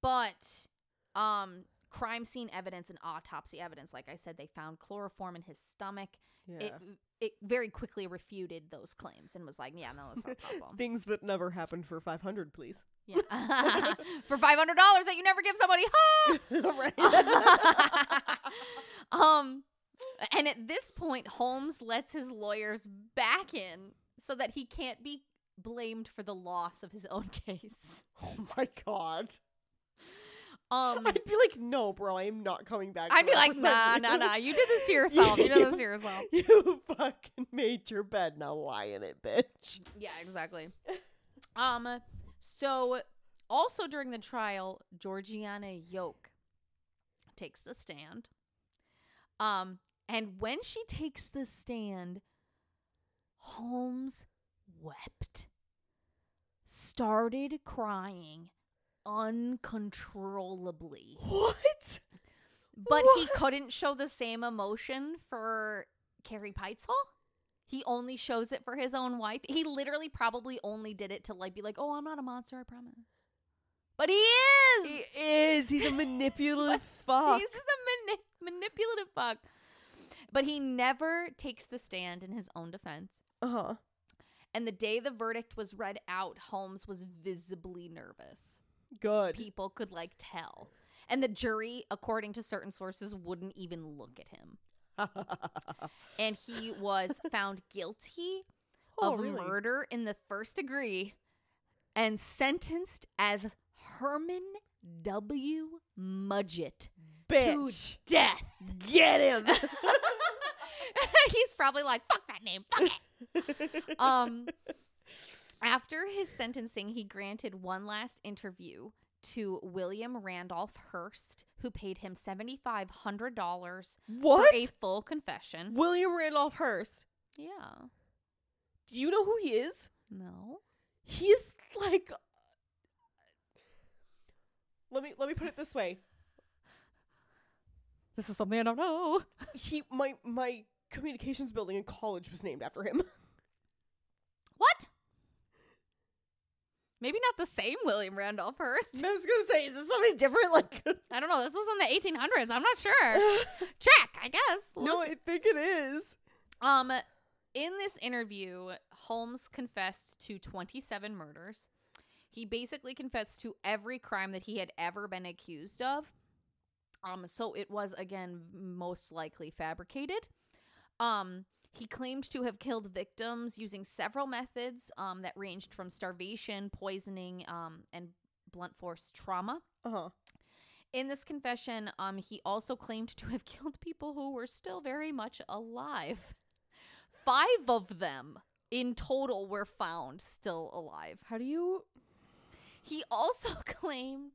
but um, crime scene evidence and autopsy evidence, like I said, they found chloroform in his stomach. Yeah. It it very quickly refuted those claims and was like, yeah, no, that's not possible. *laughs* Things that never happened for five hundred, please. yeah, *laughs* for five hundred dollars that you never give somebody. *laughs* right. um, and at this point, Holmes lets his lawyers back in so that he can't be blamed for the loss of his own case. oh my god. Um, I'd be like, no, bro, I am not coming back. I'd be like, nah, nah, nah. You did this to *laughs* yourself. You did this to yourself. *laughs* You fucking made your bed. Now lie in it, bitch. Yeah, exactly. um, so also during the trial, Georgiana Yoke takes the stand. Um, and when she takes the stand, Holmes wept, started crying uncontrollably. What? But he couldn't show the same emotion for Carrie Pitezel. He only shows it for his own wife. He literally probably only did it to like be like, "Oh, I'm not a monster, I promise." But he is. He is. He's a *laughs* manipulative fuck. He's just a mani- manipulative fuck. But he never takes the stand in his own defense. Uh huh. And the day the verdict was read out, Holmes was visibly nervous. Good. People could like tell. And the jury, according to certain sources, wouldn't even look at him. *laughs* and he was found guilty Oh, of really? murder in the first degree and sentenced as Herman W. Mudgett Bitch. to death. Get him. *laughs* *laughs* He's probably like, fuck that name, fuck it. um, after his sentencing, he granted one last interview to William Randolph Hearst, who paid him $7,500 what? for a full confession. William Randolph Hearst. Yeah. Do you know who he is? No. He's like. Uh, let me let me put it this way. *laughs* This is something I don't know. *laughs* He my my communications building in college was named after him. *laughs* What? Maybe not the same William Randolph Hearst. I was gonna say, is this something different? *laughs* Like, I don't know. This was in the 1800s. I'm not sure. *laughs* Check, I guess. no, I think it is. Um, in this interview, Holmes confessed to 27 murders. He basically confessed to every crime that he had ever been accused of. Um, so it was again most likely fabricated. Um, he claimed to have killed victims using several methods um, that ranged from starvation, poisoning, um, and blunt force trauma. Uh huh. In this confession, um, he also claimed to have *laughs* killed people who were still very much alive. Five of them in total were found still alive. How do you? He also *laughs* claimed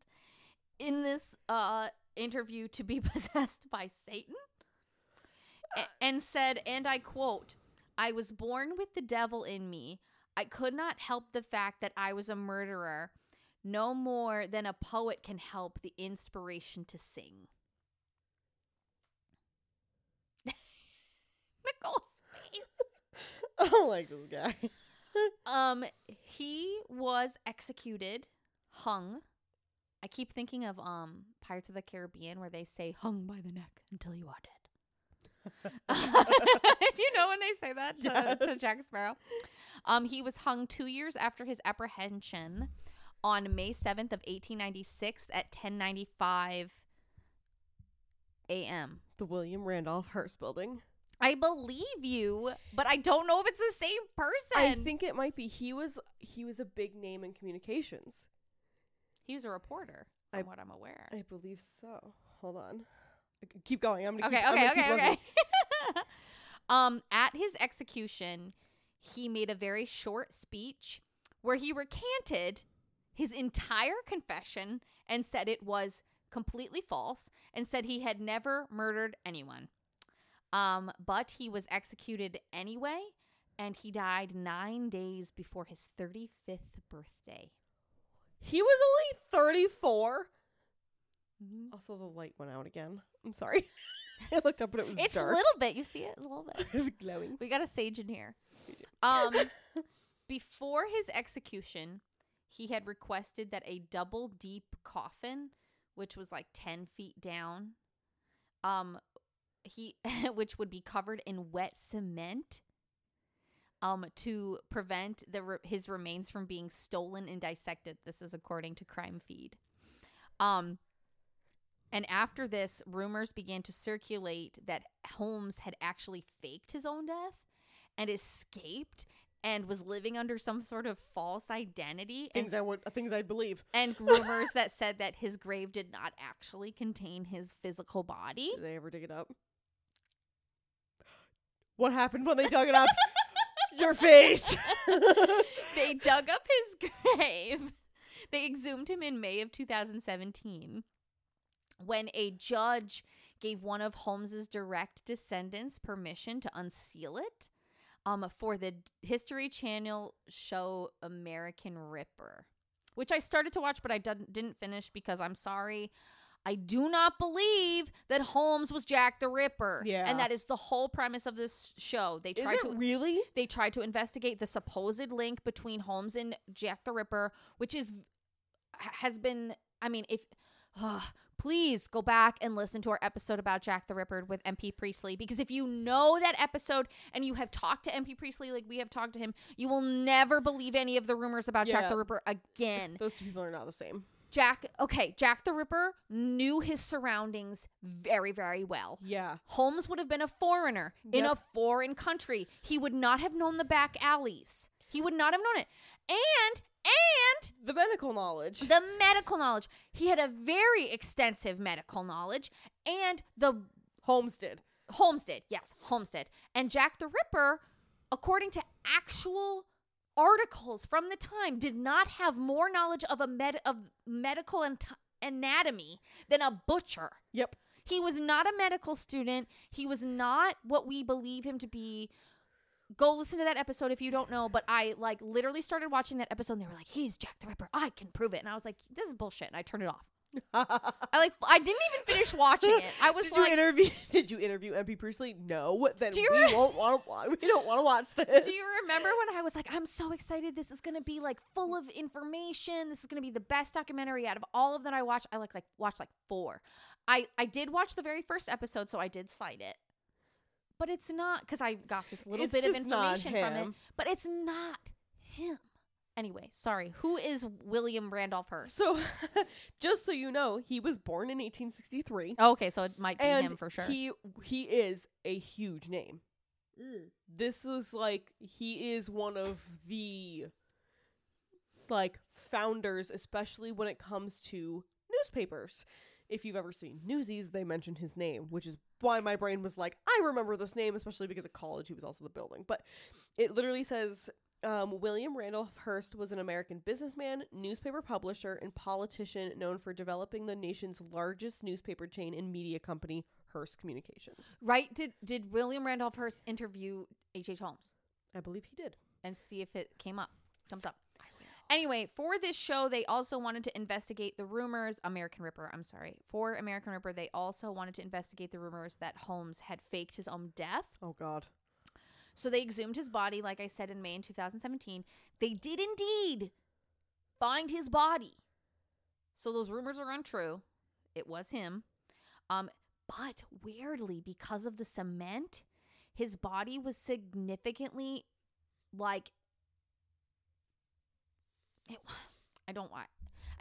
in this uh, interview to be *laughs* possessed by Satan and said, and I quote, I was born with the devil in me. I could not help the fact that I was a murderer no more than a poet can help the inspiration to sing. *laughs* Nicole's face. *laughs* I don't like this guy. *laughs* Um, he was executed, hung. I keep thinking of um Pirates of the Caribbean where they say hung by the neck until you are dead. *laughs* Do you know when they say that to, to Jack Sparrow? Um, he was hung two years after his apprehension on May seventh of eighteen ninety six at ten ninety five a.m. The William Randolph Hearst Building. I believe you, but I don't know if it's the same person. I think it might be. He was he was a big name in communications. he was a reporter, from I- what I'm aware. I believe so. Hold on. Okay, Keep going. I'm gonna okay, keep, I'm okay, gonna okay, okay. *laughs* *laughs* um, at his execution, he made a very short speech where he recanted his entire confession and said it was completely false and said he had never murdered anyone. Um, but he was executed anyway, and he died nine days before his 35th birthday. He was only 34. Also, the light went out again. I'm sorry. *laughs* I looked up and it was It's a dark. little bit. You see it? It's a little bit. *laughs* it's glowing. We got a sage in here. *laughs* Um, before his execution, he had requested that a double deep coffin, which was like ten feet down, um, he which would be covered in wet cement, um, to prevent the re- his remains from being stolen and dissected. This is according to Crime Feed. Um. And after this, rumors began to circulate that Holmes had actually faked his own death and escaped and was living under some sort of false identity Things and, I would, things I'd believe. and *laughs* rumors that said that his grave did not actually contain his physical body. Did they ever dig it up? What happened when they dug it up? *laughs* Your face. *laughs* they dug up his grave. They exhumed him in May of 2017 when a judge gave one of Holmes's direct descendants permission to unseal it um, for the History Channel show American Ripper, which I started to watch, but I didn't didn't finish because I'm sorry. I do not believe that Holmes was Jack the Ripper. Yeah. And that is the whole premise of this show. They Is tried it to really? they tried to investigate the supposed link between Holmes and Jack the Ripper, which is has been I mean, if uh, please go back and listen to our episode about Jack the Ripper with MP Priestley because if you know that episode and you have talked to MP Priestley like we have talked to him, you will never believe any of the rumors about Jack the Ripper again. Those two people are not the same. Jack, okay, Jack the Ripper knew his surroundings very, very well. Yeah. Holmes would have been a foreigner in a foreign country. He would not have known the back alleys. He would not have known it. And and The medical knowledge. the medical knowledge. He had a very extensive medical knowledge and the Holmes did. Holmes did. Yes, Holmes did. And Jack the Ripper, according to actual articles from the time, did not have more knowledge of a med- of medical and anatomy than a butcher. Yep. He was not a medical student. He was not what we believe him to be. Go listen to that episode if you don't know. But I like literally started watching that episode and they were like, he's Jack the Ripper. I can prove it. And I was like, this is bullshit. And I turned it off. *laughs* I like, I didn't even finish watching it. I was did like, you interview? *laughs* Did you interview MP Priestley? No. Then Do you we re- won't want to. *laughs* We don't want to watch this. Do you remember when I was like, I'm so excited. This is gonna be like full of information. This is gonna be the best documentary out of all of that I watched. I like like watched like four. I I did watch the very first episode, so I did cite it. But it's not because I got this little It's bit of information from it. But it's not him. Anyway, sorry. Who is William Randolph Hearst? So, *laughs* just so you know, he was born in 1863, Oh, okay, so it might be him for sure. he he is a huge name. Mm. This is like he is one of the like founders, especially when it comes to newspapers. If you've ever seen Newsies, they mention his name, which is why my brain was like, I remember this name, especially because at college he was also the building. But it literally says um, William Randolph Hearst was an American businessman, newspaper publisher, and politician known for developing the nation's largest newspaper chain and media company, Hearst Communications. Right? Did did William Randolph Hearst interview H. H. Holmes I believe he did. and see if it came up? Comes up. Anyway, for this show, they also wanted to investigate the rumors. American Ripper, I'm sorry. For American Ripper, they also wanted to investigate the rumors that Holmes had faked his own death. Oh, God. So they exhumed his body, like I said, in May in 2017. They did indeed find his body. So those rumors are untrue. It was him. Um, but weirdly, because of the cement, his body was significantly like it, I don't want.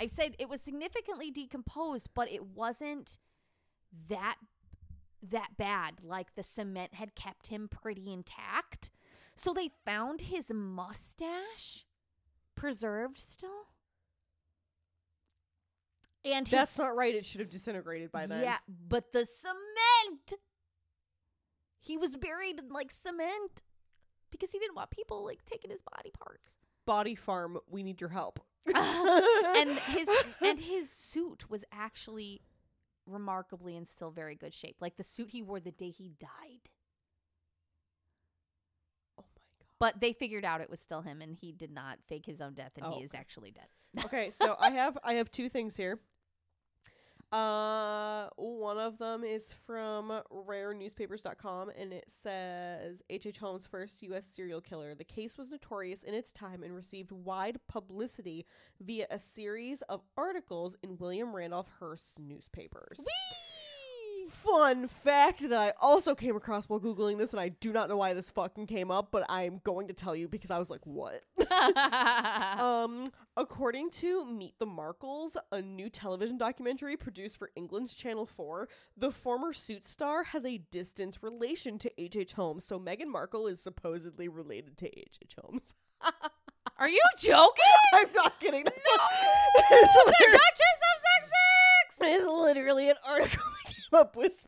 I said it was significantly decomposed, but it wasn't that that bad. Like the cement had kept him pretty intact. So they found his mustache preserved still. And his, That's not right. It should have disintegrated by then. Yeah, but the cement. He was buried in like cement because he didn't want people like taking his body parts. Body Farm, we need your help. *laughs* and his *laughs* and his suit was actually remarkably in still very good shape. Like the suit he wore the day he died. Oh my god. But they figured out it was still him and he did not fake his own death and Oh, he is okay. actually dead. Okay, so I have I have two things here. Uh one of them is from rarenewspapers.com and it says H.H. Holmes first US serial killer. The case was notorious in its time and received wide publicity via a series of articles in William Randolph Hearst's newspapers. Fun fact that I also came across while Googling this, and I do not know why this fucking came up, but I'm going to tell you because I was like, what? *laughs* um, according to Meet the Markles, a new television documentary produced for England's Channel 4, the former suit star has a distant relation to H.H. H. Holmes, so Meghan Markle is supposedly related to H.H. Holmes. *laughs* Are you joking? *laughs* I'm not kidding. That's No! the Duchess of Sussex! it's literally an article *laughs* up with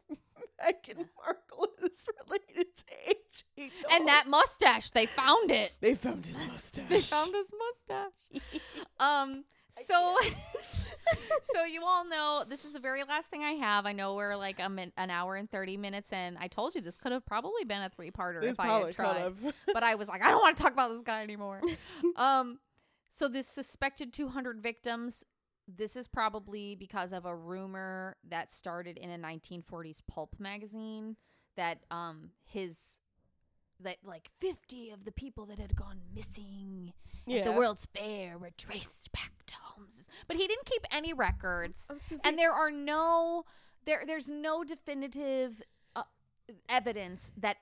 Meghan Markle is related to H.H. H. And that mustache, they found it. They found his mustache. They found his mustache. *laughs* Um so *laughs* so you all know this is the very last thing I have. I know we're like a min- an hour and 30 minutes in. I told you this could have probably been a three-parter if I had tried. but I was like, I don't want to talk about this guy anymore. um, so this suspected 200 victims. This is probably because of a rumor that started in a 1940s pulp magazine that um his that like 50 of the people that had gone missing at the World's Fair were traced back to Holmes's. But he didn't keep any records and there are no there there's no definitive uh, evidence that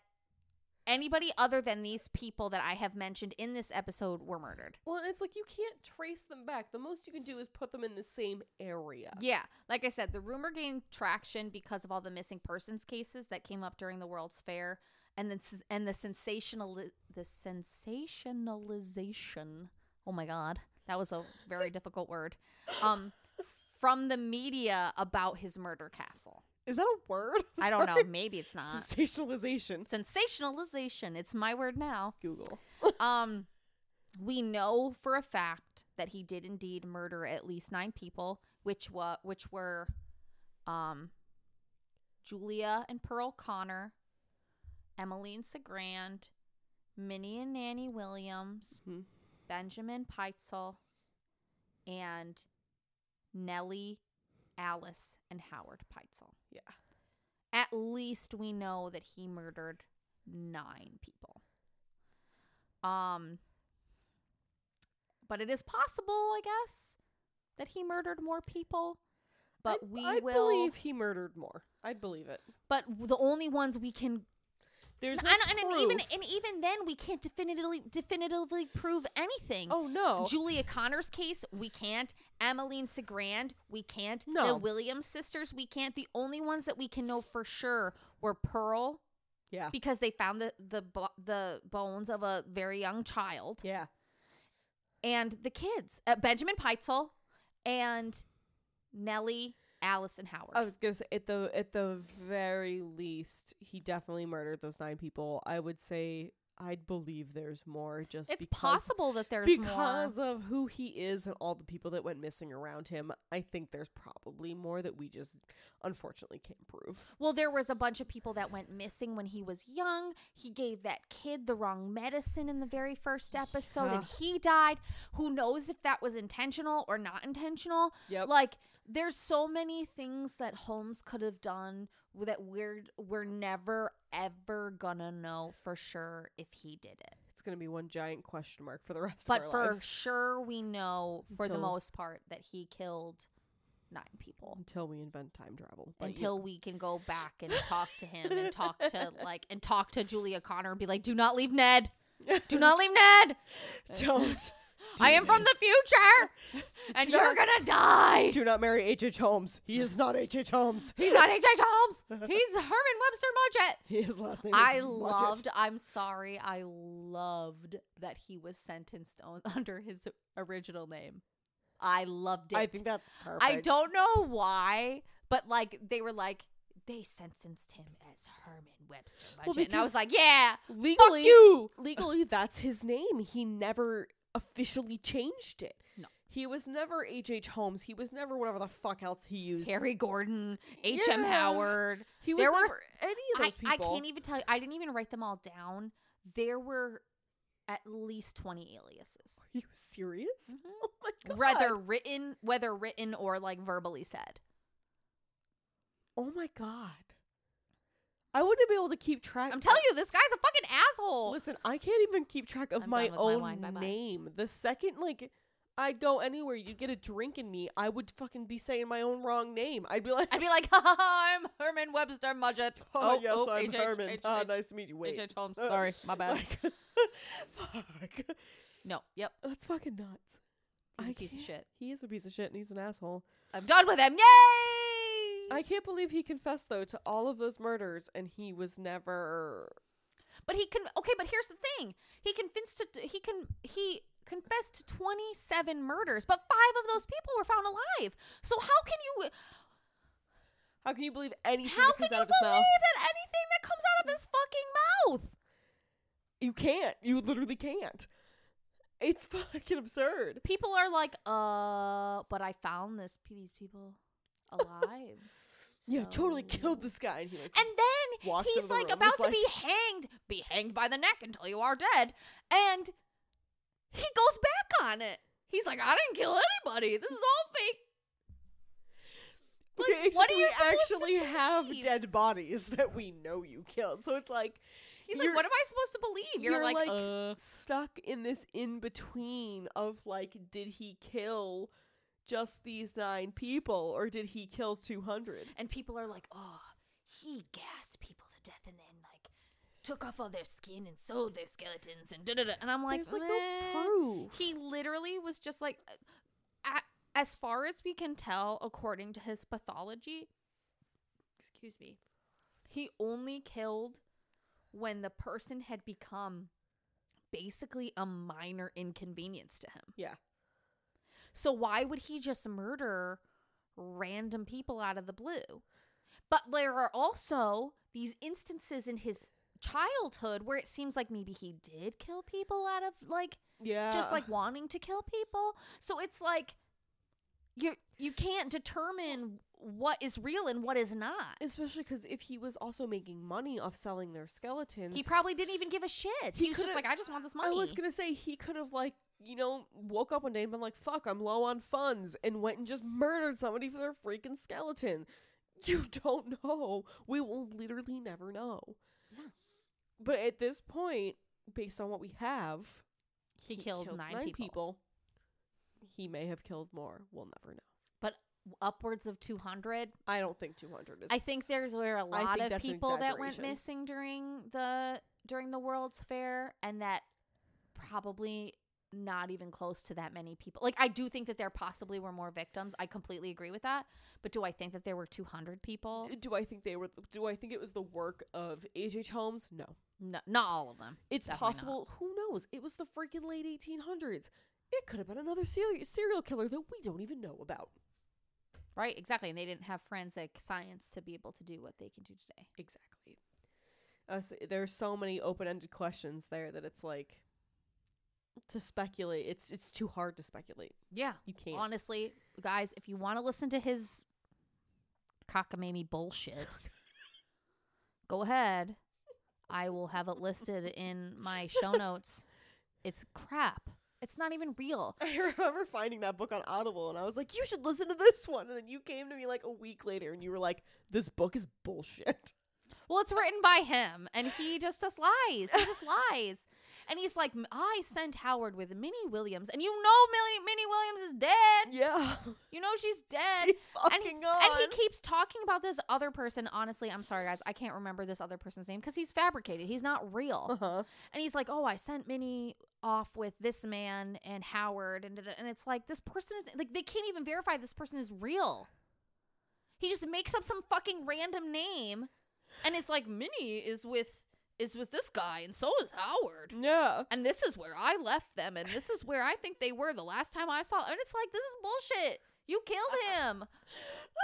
anybody other than these people that I have mentioned in this episode were murdered. Well, it's like you can't trace them back. The most you can do is put them in the same area. Yeah, like I said, the rumor gained traction because of all the missing persons cases that came up during the World's Fair and the and the sensational the sensationalization. Oh my god, that was a very *laughs* difficult word. Um from the media about his murder castle. Is that a word? *laughs* I don't know, maybe it's not. Sensationalization. sensationalization it's my word now Google. *laughs* um *laughs* we know for a fact that he did indeed murder at least nine people which wa- which were um julia and pearl connor emmeline cigrand minnie and nanny williams Mhm. benjamin pitezel and nellie alice and howard pitezel Yeah. at least we know that he murdered nine people. Um, but it is possible, I guess, that he murdered more people. But I, we I will. believe he murdered more. I'd believe it. but the only ones we can, There's and, no and, and even and even then, we can't definitively definitively prove anything. oh no. Julia Connor's case, we can't. Emmeline Cigrand, we can't. The Williams sisters, we can't. The only ones that we can know for sure were Pearl, yeah. because they found the the the bones of a very young child Yeah. and the kids uh, benjamin pitezel and nellie Allison Howard. I was gonna say at the at the very least, he definitely murdered those nine people. I would say I'd believe there's more. Just it's because, possible that there's because more. of who he is and all the people that went missing around him. I think there's probably more that we just unfortunately can't prove. Well, there was a bunch of people that went missing when he was young. He gave that kid the wrong medicine in the very first episode and he died. Who knows if that was intentional or not intentional? Yep. Like there's so many things that Holmes could have done that we're we're never ever gonna know for sure if he did it. It's gonna be one giant question mark for the rest But of for lives sure we know for the most part that he killed nine people. until we invent time travel. But, you until we can go back and talk to him and talk to *laughs* like and talk to Julia Connor and be like, "Do not leave Ned. *laughs* Do not leave Ned. don't. I am from the future, *laughs* and you're gonna die." Do not marry H. H. Holmes. He is not H. H. Holmes. He's not H. H. *laughs* Holmes. He's Herman Webster Mudgett. His last name is I Mudgett. loved. I'm sorry. I loved that he was sentenced on, *laughs* under his original name. I loved it. I think that's perfect. I don't know why, but like they were like they sentenced him as Herman Webster Well, Mudgett, and I was like, yeah, legally. fuck you. legally that's his name. He never officially changed it. No. He was never H. H. Holmes. He was never whatever the fuck else he used. Harry Gordon, H. M. Yeah. Howard. He was There were- any of those I people. I can't even tell you. I didn't even write them all down. There were at least twenty aliases, Are you serious? Mhm. *laughs* Oh my god. whether written, whether written or like verbally said. Oh my god. I wouldn't be able to keep track. I'm telling you, this guy's a fucking asshole. Listen, I can't even keep track of I'm my done with my own wine. Bye-bye. name. The second like I'd go anywhere, you'd get a drink in me, I would fucking be saying my own wrong name. I'd be like, I'd be like, *laughs* ha, ha, ha, I'm Herman Webster Mudgett. *laughs* Oh, yes, I'm H- Herman. H- ah, H- nice to meet you. Wait. H. H. Holmes. Uh, Sorry, my bad. like- *laughs* fuck. no, yep. That's fucking nuts. He's I a piece of shit. He is a piece of shit and he's an asshole. I'm done with him. Yay! I can't believe he confessed though to all of those murders and he was never But he can. Okay, but here's the thing. He confessed to. He can. He confessed to 27 murders, but five of those people were found alive. So how can you? How can you believe anything How that can comes you out of his believe that anything that comes out of his fucking mouth? You can't. You literally can't. It's *laughs* fucking absurd. People are like, uh, but I found this these people alive. *laughs* Yeah, totally killed this guy and he like And then he's the like room, about he's to be hanged, be hanged by the neck until you are dead. And he goes back on it. He's like, I didn't kill anybody. This is all fake. Like, Okay, what we you actually have dead bodies that we know you killed. So it's like He's like, what am I supposed to believe? You're, you're, like, like, uh. stuck in this in between of like, did he kill just these nine people or did he kill 200? And people are like, oh, he gassed people to death and then like took off all their skin and sewed their skeletons and da da da. And I'm like, There's like "Eh." no proof. He literally was just like, as far as we can tell, according to his pathology, excuse me, he only killed when the person had become basically a minor inconvenience to him. Yeah. So why would he just murder random people out of the blue? But there are also these instances in his childhood where it seems like maybe he did kill people out of like Yeah. just like wanting to kill people. So it's like you you can't determine what is real and what is not. especially cuz if he was also making money off selling their skeletons. He probably didn't even give a shit. He He, was just like, I just want this money. I was gonna say he could have like you know woke up one day and been like, "Fuck, I'm low on funds," and went and just murdered somebody for their freaking skeleton. *laughs* You don't know. We will literally never know. Yeah. But at this point, based on what we have, He killed nine nine people. He may have killed more. We'll never know. but upwards of 200 I don't think 200 is. I think there's were a lot of people that went missing during the during the World's Fair, and that probably not even close to that many people. Like I do think that there possibly were more victims. I completely agree with that. But do I think that there were 200 people? Do I think they were? Do I think it was the work of H. H. Holmes? No. No, not all of them. It's Definitely not. possible. Who knows? It was the freaking late 1800s. It could have been another serial serial killer that we don't even know about. Right, exactly. And they didn't have forensic science to be able to do what they can do today. Exactly. Uh, so there's so many open-ended questions there that it's like to speculate. It's it's too hard to speculate. Yeah. You can't. Honestly, guys, if you want to listen to his cockamamie bullshit, go ahead. I will have it listed in my show *laughs* notes. It's crap. It's not even real. *laughs* I remember finding that book on Audible, and I was like, "You should listen to this one." And then you came to me like a week later, and you were like, "This book is bullshit." Well, it's written by him, and he just just lies. He just *laughs* lies. And he's like, I sent Howard with Minnie Williams, and you know Minnie, Minnie Williams is dead. Yeah, You know she's dead. she's and, fucking on. and he keeps talking about this other person. Honestly, I'm sorry, guys. I can't remember this other person's name because he's fabricated. He's not real. uh-huh. And he's like, "Oh, I sent Minnie off with this man and Howard," and and it's like this person is like they can't even verify this person is real. He just makes up some fucking random name, and it's like Minnie is with is with this guy, and so is Howard. Yeah. And this is where I left them, and this is where I think they were the last time I saw. And it's like this is bullshit. You killed *laughs* him.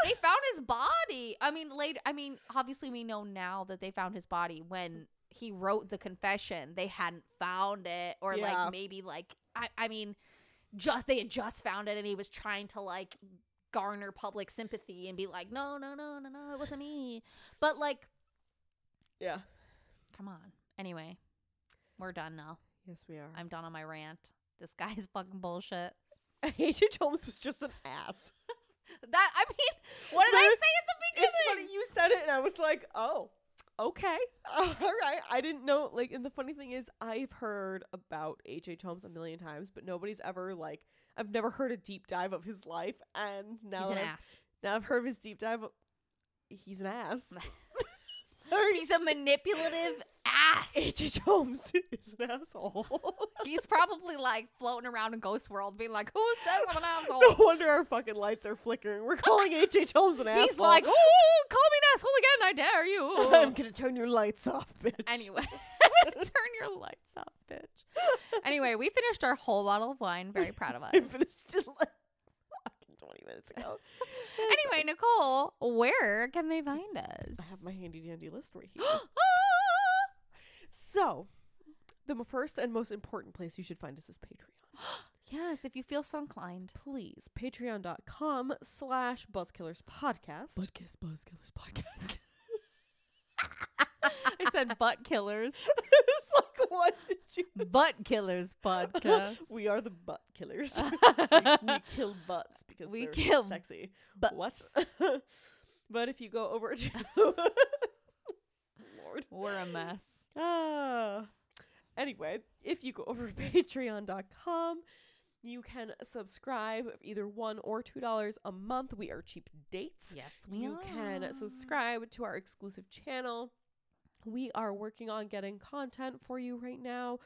they found his body. I mean, later. I mean, obviously, we know now that they found his body when he wrote the confession. They hadn't found it, or Yeah. like maybe like I. I mean, just they had just found it, and he was trying to like garner public sympathy and be like, no, no, no, no, no, it wasn't me. But like, Yeah. Come on. Anyway, we're done now. Yes, we are. I'm done on my rant. This guy's *laughs* fucking bullshit. *laughs* H.H. Holmes was just an ass. *laughs* That I mean, what did I say at the beginning? It's funny you said it, and I was like, "Oh, okay, all right." I didn't know. Like, and the funny thing is, I've heard about H. H. Holmes a million times, but nobody's ever like. I've never heard a deep dive of his life, and now He's an I've, ass. now I've heard of his deep dive. He's an ass. Sorry, He's a manipulative ass. H. H. Holmes *laughs* is an asshole. *laughs* He's probably like floating around in Ghost World, being like, "Who says I'm an *laughs* asshole? no wonder our fucking lights are flickering. We're calling H. H. Holmes an asshole. He's like, "Oh, call me an asshole again! I dare you." I'm gonna turn your lights off, bitch. Anyway, I'm turn your lights off, bitch. Anyway, we finished our whole bottle of wine. Very proud of us. I finished it like fucking 20 minutes ago. *laughs* Anyway, Nicole, where can they find us? I have my handy dandy list right *gasps* here. so, the first and most important place you should find us is Patreon. *gasps* yes, if you feel so inclined. Please, patreon.com slash buzzkillers podcast. Kiss Buzzkillers podcast. *laughs* *laughs* I said butt killers. *laughs* what did you *laughs* Butt killers podcast. *laughs* we are the butt killers. we, we kill butts because We they're kill sexy. butts. What? but if you go over to Lord. We're a mess. Ah. Anyway, if you go over to patreon.com, you can subscribe for either one or two dollars a month. We are cheap dates. Yes, we you can subscribe to our exclusive channel. We are working on getting content for you right now.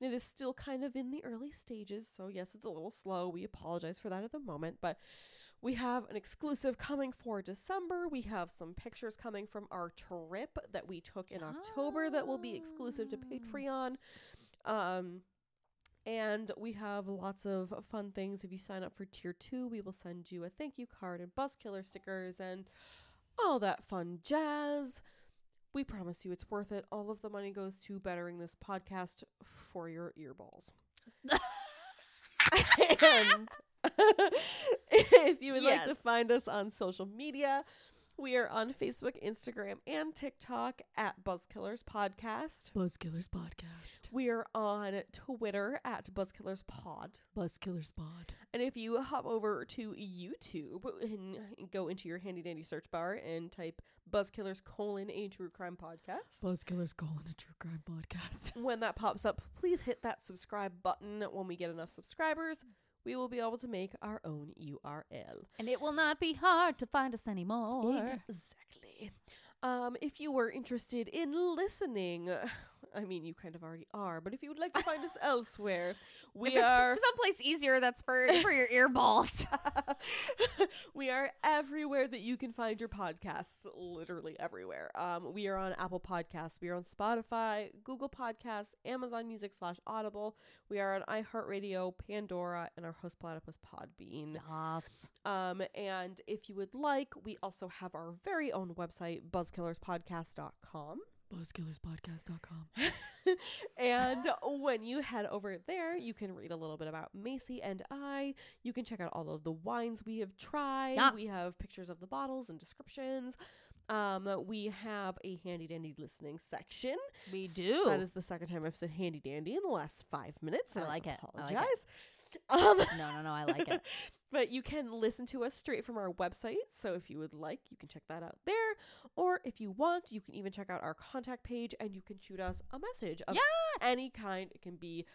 It is still kind of in the early stages, so yes, it's a little slow. We apologize for that at the moment, but we have an exclusive coming for December. We have some pictures coming from our trip that we took in October that will be exclusive to Patreon. Um, and we have lots of fun things. If you sign up for tier two, we will send you a thank you card and buzz killer stickers and all that fun jazz. We promise you it's worth it. All of the money goes to bettering this podcast for your earballs. *laughs* and *laughs* if you would like to find us on social media, we are on Facebook, Instagram, and TikTok at Buzzkillers Podcast. Buzzkillers podcast. We are on Twitter at Buzzkillers Pod. Buzzkillers pod. And if you hop over to YouTube and go into your handy dandy search bar and type Buzzkillers colon a true crime podcast, Buzzkillers colon a true crime podcast. when that pops up, please hit that subscribe button. When we get enough subscribers, we will be able to make our own URL. And it will not be hard to find us anymore. Exactly. Um, if you were interested in listening, I mean, you kind of already are, but if you would like to find us *laughs* elsewhere, we are someplace easier, that's for *laughs* for your earballs. *laughs* we are everywhere that you can find your podcasts, literally everywhere. Um, we are on Apple Podcasts, we are on Spotify, Google Podcasts, Amazon Music slash Audible. We are on iHeartRadio, Pandora, and our host platypus Podbean. Yes. Um, and if you would like, we also have our very own website, buzzkillerspodcast.com. Buzzkillerspodcast.com. *laughs* and when you head over there, you can read a little bit about Macy and I. You can check out all of the wines we have tried. We have pictures of the bottles and descriptions. Um, we have a handy dandy listening section. We do. That is the second time I've said handy dandy in the last five minutes. I like it. I like it. Apologize. Um, no, no, no. I like it. *laughs* but you can listen to us straight from our website. So if you would like, you can check that out there. Or if you want, you can even check out our contact page and you can shoot us a message of Yes. any kind. It can be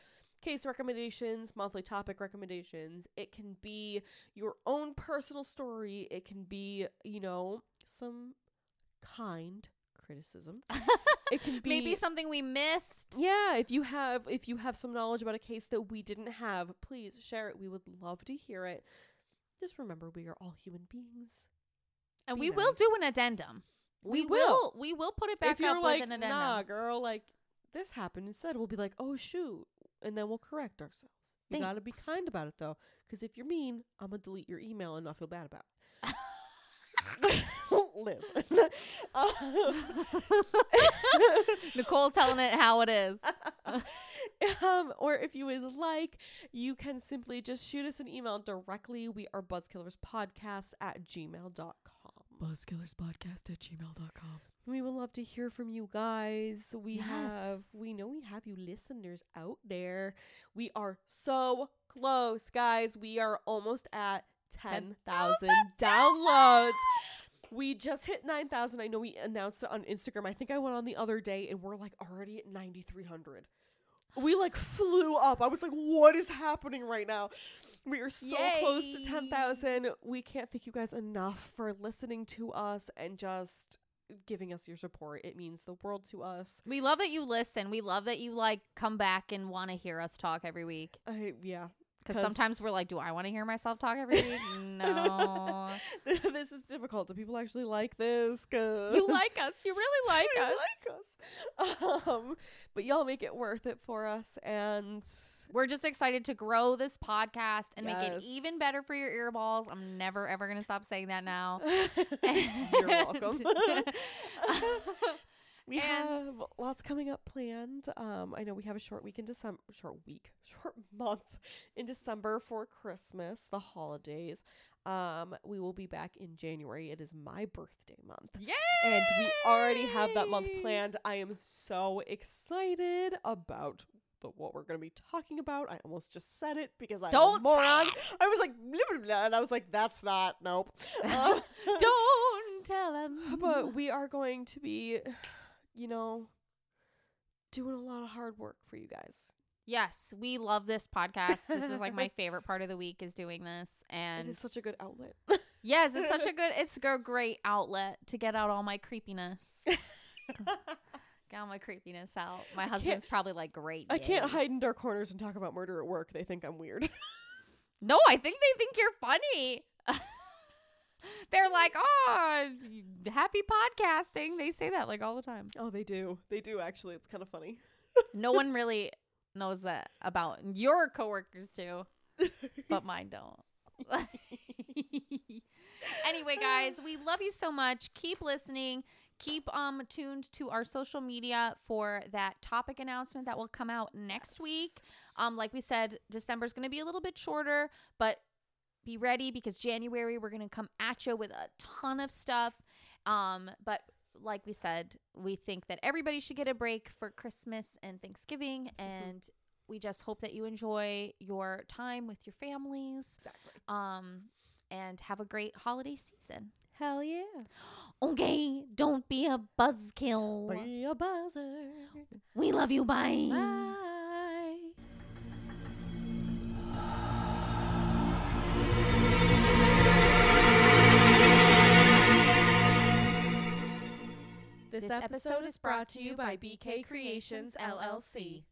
case recommendations, monthly topic recommendations. It can be your own personal story. It can be, you know, some kind criticism. *laughs* it can be Maybe something we missed. yeah, if you have if you have some knowledge about a case that we didn't have, please share it. We would love to hear it. Just remember we are all human beings. And Be we will do an addendum. We We, will. will. We will put it back if you're up like, with an addendum. nah, girl, like this happened instead, we'll be like, oh shoot, and then we'll correct ourselves. You gotta be kind about it though, because if you're mean, I'm gonna delete your email and not feel bad about it. *laughs* Listen, *laughs* um, *laughs* Nicole telling it how it is. *laughs* um, or if you would like, you can simply just shoot us an email directly. We are buzzkillerspodcast at gmail.com. Buzzkillerspodcast at gmail.com. We would love to hear from you guys. We Yes. have, we know we have you listeners out there. We are so close, guys. We are almost at 10,000 downloads. We just hit 9,000. I know we announced it on Instagram. I think I went on the other day and we're like already at 9,300. We like flew up. I was like, what is happening right now? We are so close to 10,000. We can't thank you guys enough for listening to us and just giving us your support. It means the world to us. We love that you listen. We love that you like come back and want to hear us talk every week. I, yeah. Because 'Cause- sometimes we're like, do I want to hear myself talk every week? *laughs* no. *laughs* this is difficult. Do people actually like this? Cause You like us. You really *laughs* like us. like us. Um, but y'all make it worth it for us, and We're just excited to grow this podcast and make it even better for your earballs. I'm never ever gonna stop saying that now. you're welcome. We And- have lots coming up planned. Um, I know we have a short week in December, short week, *laughs* short month in December for Christmas, the holidays. Um, we will be back in January. It is my birthday month. Yay! and we already have that month planned. I am so excited about the what we're going to be talking about. I almost just said it because I'm Don't say moron. I was like, blah, blah, blah, and I was like, that's not nope. *laughs* Um, Don't tell him. *laughs* but we are going to be, you know, doing a lot of hard work for you guys. yes, we love this podcast. This is like my *laughs* favorite part of the week is doing this, and it's such a good outlet. *laughs* yes, it's such a good, *laughs* it's a great outlet to get out all my creepiness. Get all my creepiness out. My husband's probably like, great. I can't hide in dark corners and talk about murder at work. They think I'm weird. No, I think they think you're funny. *laughs* They're like, oh, happy podcasting. They say that like all the time. oh, they do. They do actually. It's kind of funny. No one *laughs* really knows that about your coworkers too, but mine don't. *laughs* anyway, guys, we love you so much. Keep listening. Keep um tuned to our social media for that topic announcement that will come out next week. Um, like we said, December is going to be a little bit shorter, but be ready because January we're going to come at you with a ton of stuff. Um, but like we said, we think that everybody should get a break for Christmas and Thanksgiving, and we just hope that you enjoy your time with your families. Exactly. Um, and have a great holiday season. Hell yeah. Okay, don't be a buzzkill. Be a buzzer. We love you. Bye. Bye. This episode is brought to you by BK Creations LLC.